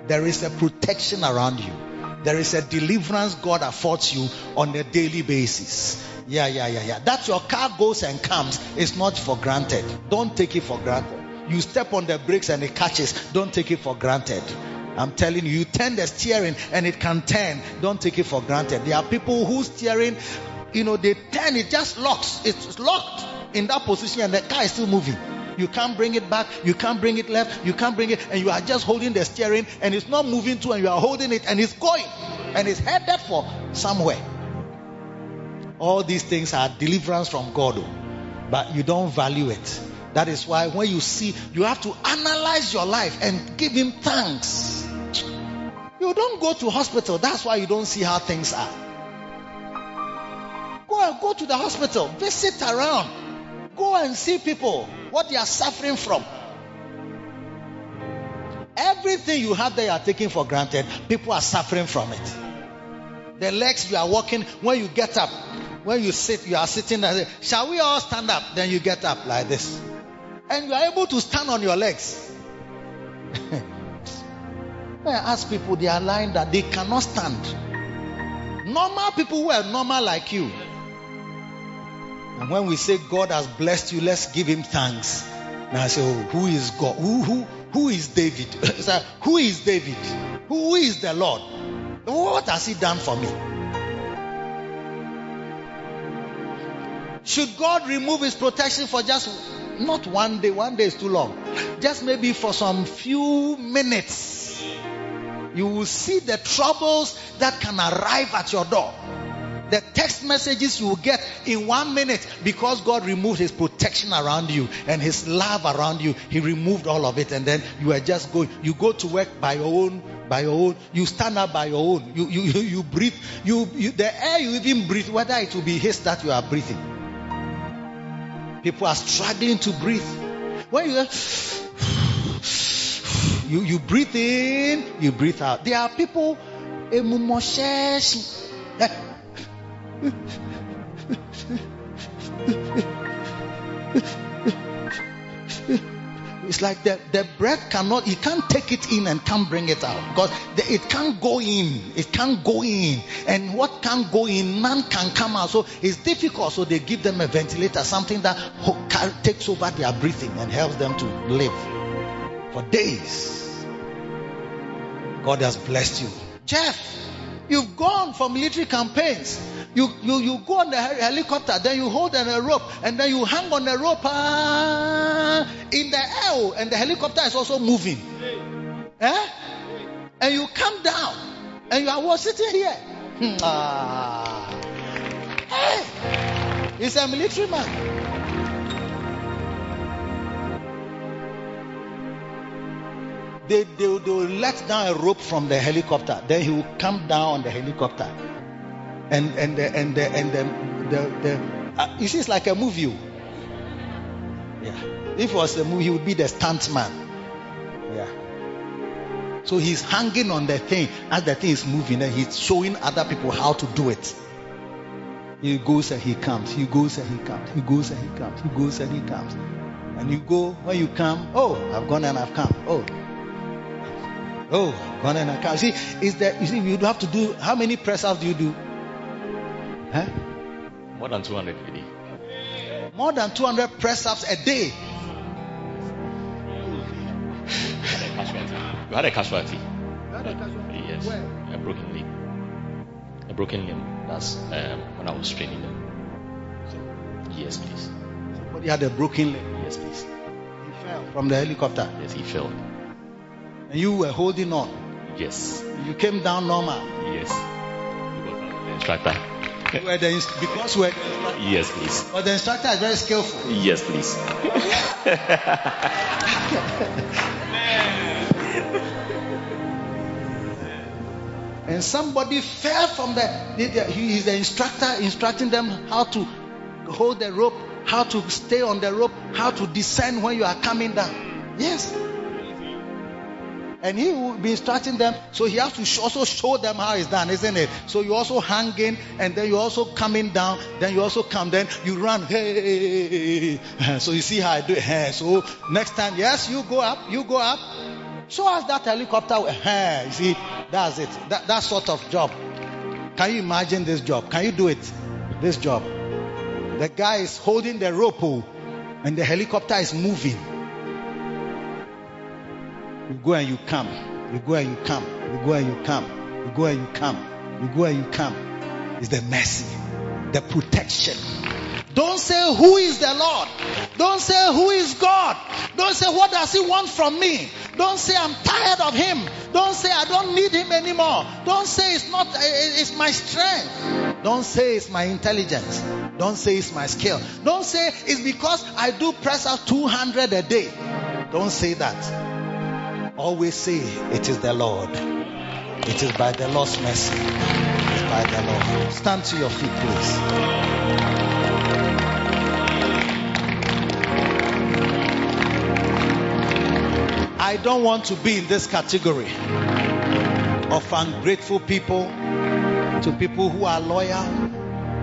There is a protection around you. There is a deliverance God affords you on a daily basis. Yeah, yeah, yeah, yeah. That your car goes and comes is not for granted. Don't take it for granted. You step on the brakes and it catches. Don't take it for granted. I'm telling you, you turn the steering and it can turn. Don't take it for granted. There are people who steering, you know, they turn, it just locks. It's locked in that position and the car is still moving. You can't bring it back. You can't bring it left. You can't bring it, and you are just holding the steering, and it's not moving to, and you are holding it, and it's going, and it's headed for somewhere. All these things are deliverance from God, oh, but you don't value it. That is why when you see, you have to analyze your life and give Him thanks. You don't go to hospital. That's why you don't see how things are. Go go to the hospital. Visit around. Go and see people what they are suffering from. Everything you have there you are taking for granted. People are suffering from it. The legs you are walking, when you get up, when you sit, you are sitting there. Shall we all stand up? Then you get up like this. And you are able to stand on your legs. I ask people, they are lying that they cannot stand. Normal people who are normal like you. And when we say God has blessed you, let's give him thanks. Now I say, oh, who is God? Who who who is David? Who is David? Who is the Lord? What has he done for me? Should God remove his protection for just not one day? One day is too long. Just maybe for some few minutes. You will see the troubles that can arrive at your door. The text messages you will get in one minute because God removed his protection around you and his love around you. He removed all of it and then you are just going. You go to work by your own, by your own. You stand up by your own. You, you, you, you breathe. You, you, the air you even breathe, whether it will be his that you are breathing. People are struggling to breathe. When you, you, you breathe in, you breathe out. There are people, eh, it's like the, the breath cannot, you can't take it in and can't bring it out because the, it can't go in. It can't go in. And what can't go in, none can come out. So it's difficult. So they give them a ventilator, something that takes over their breathing and helps them to live for days. God has blessed you. Jeff, you've gone for military campaigns. You, you, you go on the helicopter, then you hold on a rope, and then you hang on the rope ah, in the air, and the helicopter is also moving. Eh? And you come down, and you are was sitting here. Hmm, ah. Hey, he's a military man. They, they, will- they will let down a rope from the helicopter. Then he will come down on the helicopter. And and the, and the, and the, the, the uh, you see, it's like a movie. Yeah. If it was a movie, he would be the stuntman. Yeah. So he's hanging on the thing as the thing is moving, and he's showing other people how to do it. He goes and he comes. He goes and he comes. He goes and he comes. He goes and he comes. And you go when you come. Oh, I've gone and I've come. Oh, oh, I've gone and I've come. See, is that you see? You have to do how many press ups do you do? Huh? More than 200 really. More than 200 press ups a day. You had a casualty. You had a casualty. Yes. A broken limb. A broken limb. That's um, when I was training them. Yes, please. Somebody had a broken leg. Yes, please. He fell from the helicopter, Yes, he fell. And you were holding on. Yes. You came down normal. Yes. The instructor. You were the inst- because you were the instructor. Yes, please. But the instructor is very skillful. Yes, please. And somebody fell from the- he is the instructor instructing them how to hold the rope, how to stay on the rope, how to descend when you are coming down. Yes. And he will be instructing them, so he has to also show them how it's done, isn't it? So you also hanging, and then you also coming down, then you also come, then you run. Hey, so you see how I do it. So next time, yes, you go up, you go up. Show us that helicopter. You see, that's it. That, that sort of job. Can you imagine this job? Can you do it? This job. The guy is holding the rope, oh, and the helicopter is moving. You go and you come. You go and you come. You go and you come. You go and you come. You go and you come. It's the mercy, the protection. Don't say who is the Lord. Don't say who is God. Don't say what does he want from me. Don't say I'm tired of him. Don't say I don't need him anymore. Don't say it's not it's my strength. Don't say it's my intelligence. Don't say it's my skill. Don't say it's because I do press up 200 a day. Don't say that. Always say it is the Lord. It is by the Lord's mercy. It is by the Lord. Stand to your feet, please. I don't want to be in this category of ungrateful people, to people who are loyal,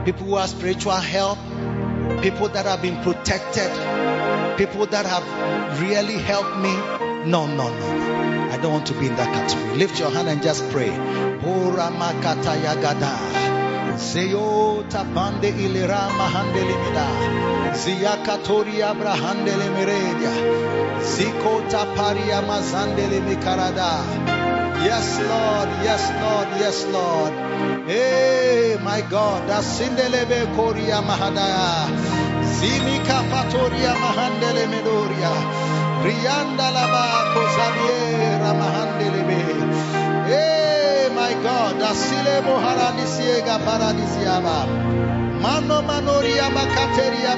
people who are spiritual help, people that have been protected, people that have really helped me. No, no, no, no. I don't want to be in that category. Lift your hand and just pray. Ora makata yagada. Zeyo tapande ilera mahande limida. Ziyakatori abrahande lemeredia. Ziko taparia mazande lemikarada. Yes, Lord. Yes, Lord. Yes, Lord. Hey, my God. Dasindelebe koria mahadaya. Zimika patoria mahandele medoria. Rianda. Hey, eh, my God. Moharadisiega paradisiaba. Mano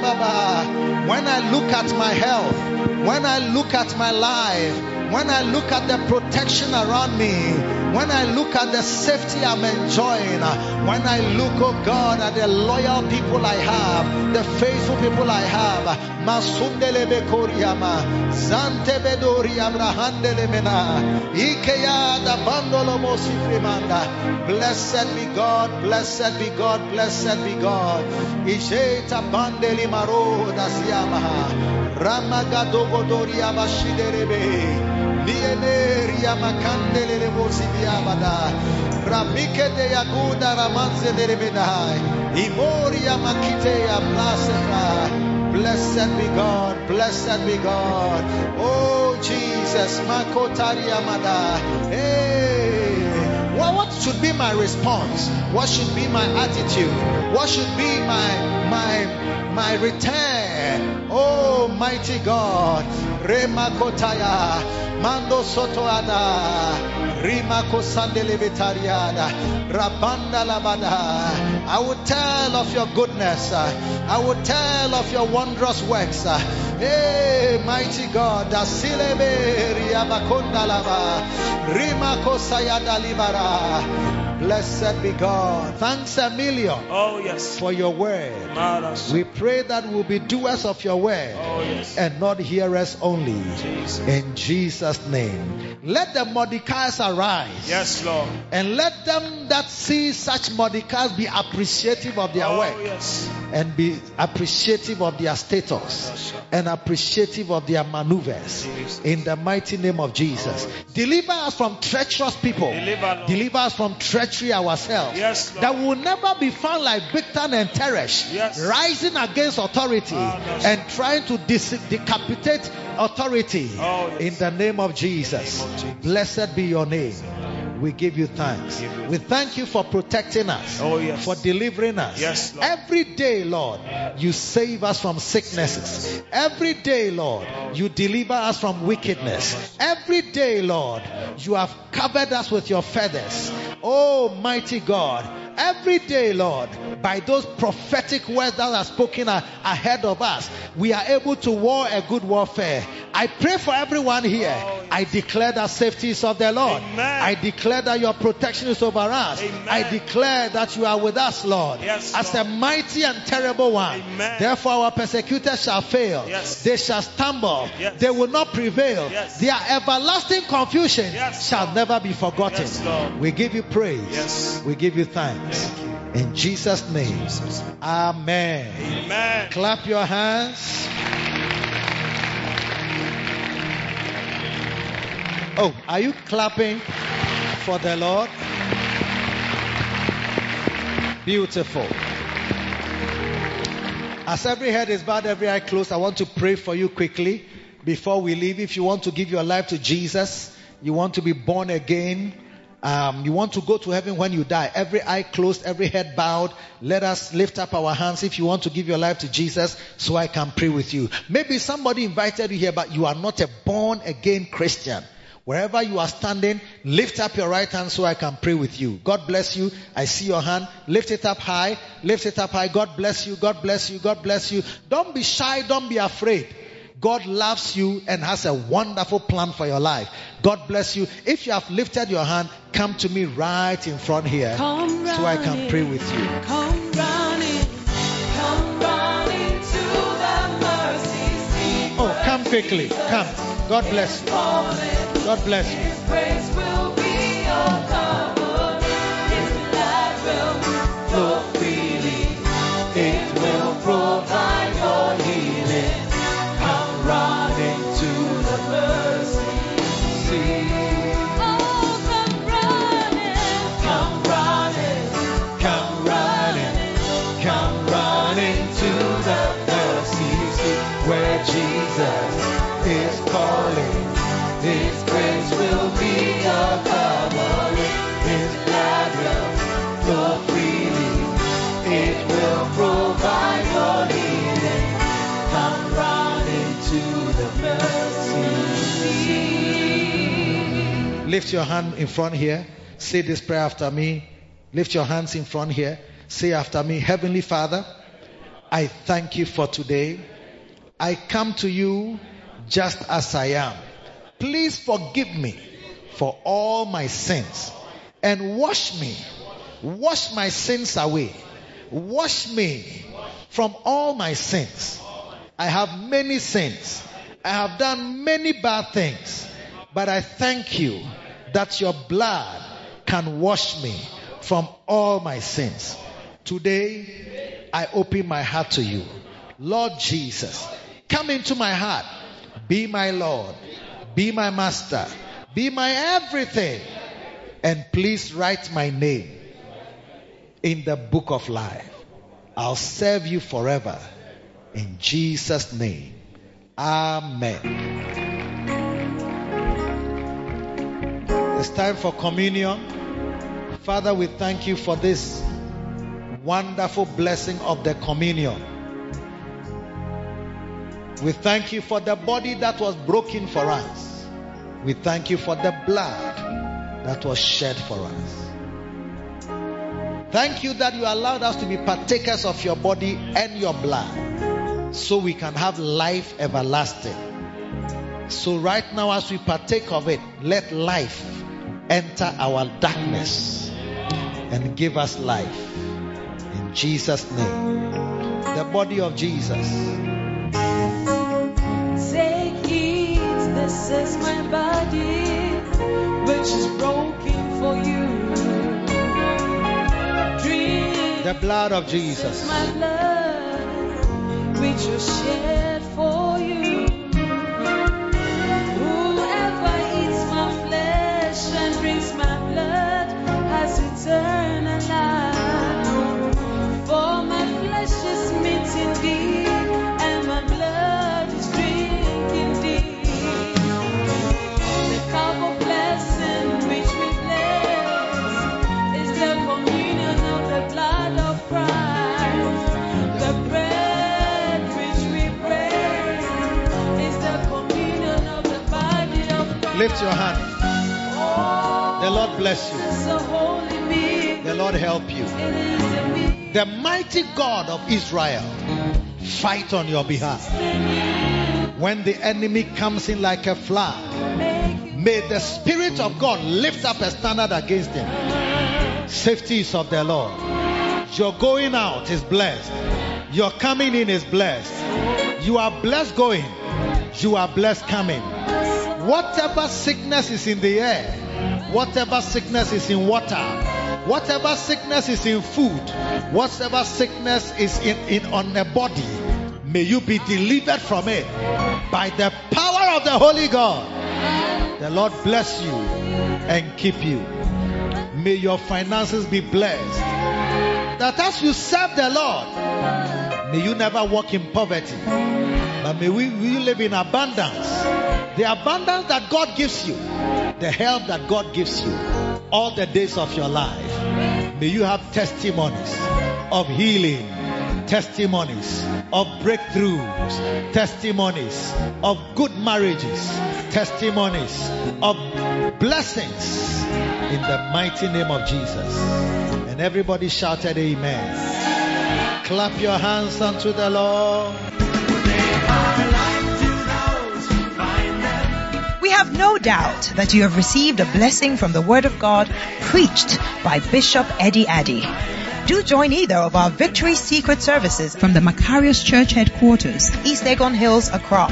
baba. When I look at my health, when I look at my life, when I look at the protection around me, when I look at the safety I'm enjoying, when I look, oh God, at the loyal people I have, the faithful people I have, Masundelebe Koriama, Zante Bedori Abrahandele Mena, Ikeya da Bandolo. Blessed be God, blessed be God, blessed be God. Isheta Bandeli Maro Dasiamaha, Ramagadogodoria Bashiderebe. Lieneria makandele le vosi diabada. Rabike de yaguda ramanze de rebedai. Imoria makite ya blaseta. Blessed be God, blessed be God. Oh Jesus, makotaria mada. Hey. Well, what should be my response? What should be my attitude? What should be my my my return? Oh mighty God. Remakotaya. Mando sotoada, rima rabanda labada. I will tell of your goodness. I will tell of your wondrous works. Hey, mighty God, dasilebe riabakonda lava, rima kosayada libara. Blessed be God. Thanks a million Oh, yes. for your word. Maras. We pray that we'll be doers of your word Oh, yes. and not hearers only. Jesus. In Jesus' name. Let the Mordecai's arise. Yes, Lord. And let them that see such Mordecai's be appreciative of their Oh, work yes. and be appreciative of their status and appreciative of their maneuvers. Jesus. In the mighty name of Jesus. Deliver us from treacherous people. Deliver. Deliver us from treachery ourselves. Yes, Lord. That will never be found like Bigtan and Teresh, Yes. rising against authority Ah, yes. and trying to dis- decapitate authority. Oh, yes. In the name of Jesus. Name of Jesus. Blessed be your name. We give you thanks. You We thank you for protecting us, Oh, yes. for delivering us. Yes. Every day, Lord, you save us from sicknesses. Every day, Lord, you deliver us from wickedness. Every day, Lord, you have covered us with your feathers. Oh, mighty God. Every day, Lord, by those prophetic words that are spoken ahead of us, we are able to war a good warfare. I pray for everyone here. Oh. I declare that safety is of the Lord. Amen. I declare that your protection is over us. Amen. I declare that you are with us, Lord, Yes, as Lord. a mighty and terrible one. Amen. Therefore, our persecutors shall fail. Yes. They shall stumble. Yes. They will not prevail. Their everlasting confusion shall Lord. never be forgotten. We give you praise. We give you thanks. In Jesus' name. Amen. Amen. Clap your hands. Oh, are you clapping for the Lord? Beautiful. As every head is bowed, every eye closed, I want to pray for you quickly before we leave. If you want to give your life to Jesus, you want to be born again, um, you want to go to heaven when you die, every eye closed, every head bowed, let us lift up our hands if you want to give your life to Jesus so I can pray with you. Maybe somebody invited you here, but you are not a born again Christian. Wherever you are standing, lift up your right hand so I can pray with you. God bless you. I see your hand. Lift it up high. Lift it up high. God bless you. God bless you. God bless you. Don't be shy. Don't be afraid. God loves you and has a wonderful plan for your life. God bless you. If you have lifted your hand, come to me right in front here Come so I can pray with you. Come running, come running to the mercy seat. Oh, come quickly. Come. God bless you. God bless you. His grace will be your cover. His blood will flow freely. It will provide Lift your hand in front here. Say this prayer after me. Lift your hands in front here. Say after me, Heavenly Father, I thank you for today. I come to you just as I am. Please forgive me for all my sins and wash me. Wash my sins away. Wash me from all my sins. I have many sins. I have done many bad things. But I thank you that your blood can wash me from all my sins. Today, I open my heart to you. Lord Jesus, come into my heart. Be my Lord. Be my master. Be my everything. And please write my name in the book of life. I'll serve you forever. In Jesus' name. Amen. It's time for communion. Father, we thank you for this wonderful blessing of the communion. We thank you for the body that was broken for us. We thank you for the blood that was shed for us. Thank you that you allowed us to be partakers of your body and your blood so we can have life everlasting. So, right now, as we partake of it, let life enter our darkness and give us life. In Jesus' name. The body of Jesus. Take it, this is my body, which is broken for you. Drink The blood of Jesus. my blood, which was shed for eternal life. For my flesh is meat indeed, and my blood is drink indeed. The cup of blessing which we bless is the communion of the blood of Christ. The bread which we break is the communion of the body of Christ. Lift your hand. The Lord bless you. The Lord help you. The mighty God of Israel fight on your behalf. When the enemy comes in like a flood, may the Spirit of God lift up a standard against him. Safety is of the Lord. Your going out is blessed. Your coming in is blessed. You are blessed going. You are blessed coming. Whatever sickness is in the air, whatever sickness is in water, whatever sickness is in food, whatever sickness is in, in on the body, may you be delivered from it by the power of the Holy God. The Lord bless you and keep you. May your finances be blessed. That as you serve the Lord, may you never walk in poverty, but may we, we live in abundance. The abundance that God gives you, the help that God gives you, all the days of your life. May you have testimonies of healing, testimonies of breakthroughs, testimonies of good marriages, testimonies of blessings in the mighty name of Jesus. And everybody shouted, Amen. Clap your hands unto the Lord. Have no doubt that you have received a blessing from the Word of God preached by Bishop Eddie Addy. Do join either of our Victory Secret services from the Macarius Church headquarters, East Legon Hills, Accra,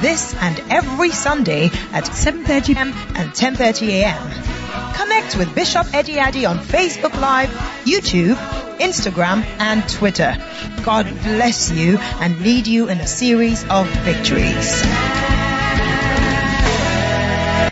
this and every Sunday at 7.30 p.m. and 10.30 a.m. Connect with Bishop Eddie Addy on Facebook Live, YouTube, Instagram, and Twitter. God bless you and lead you in a series of victories.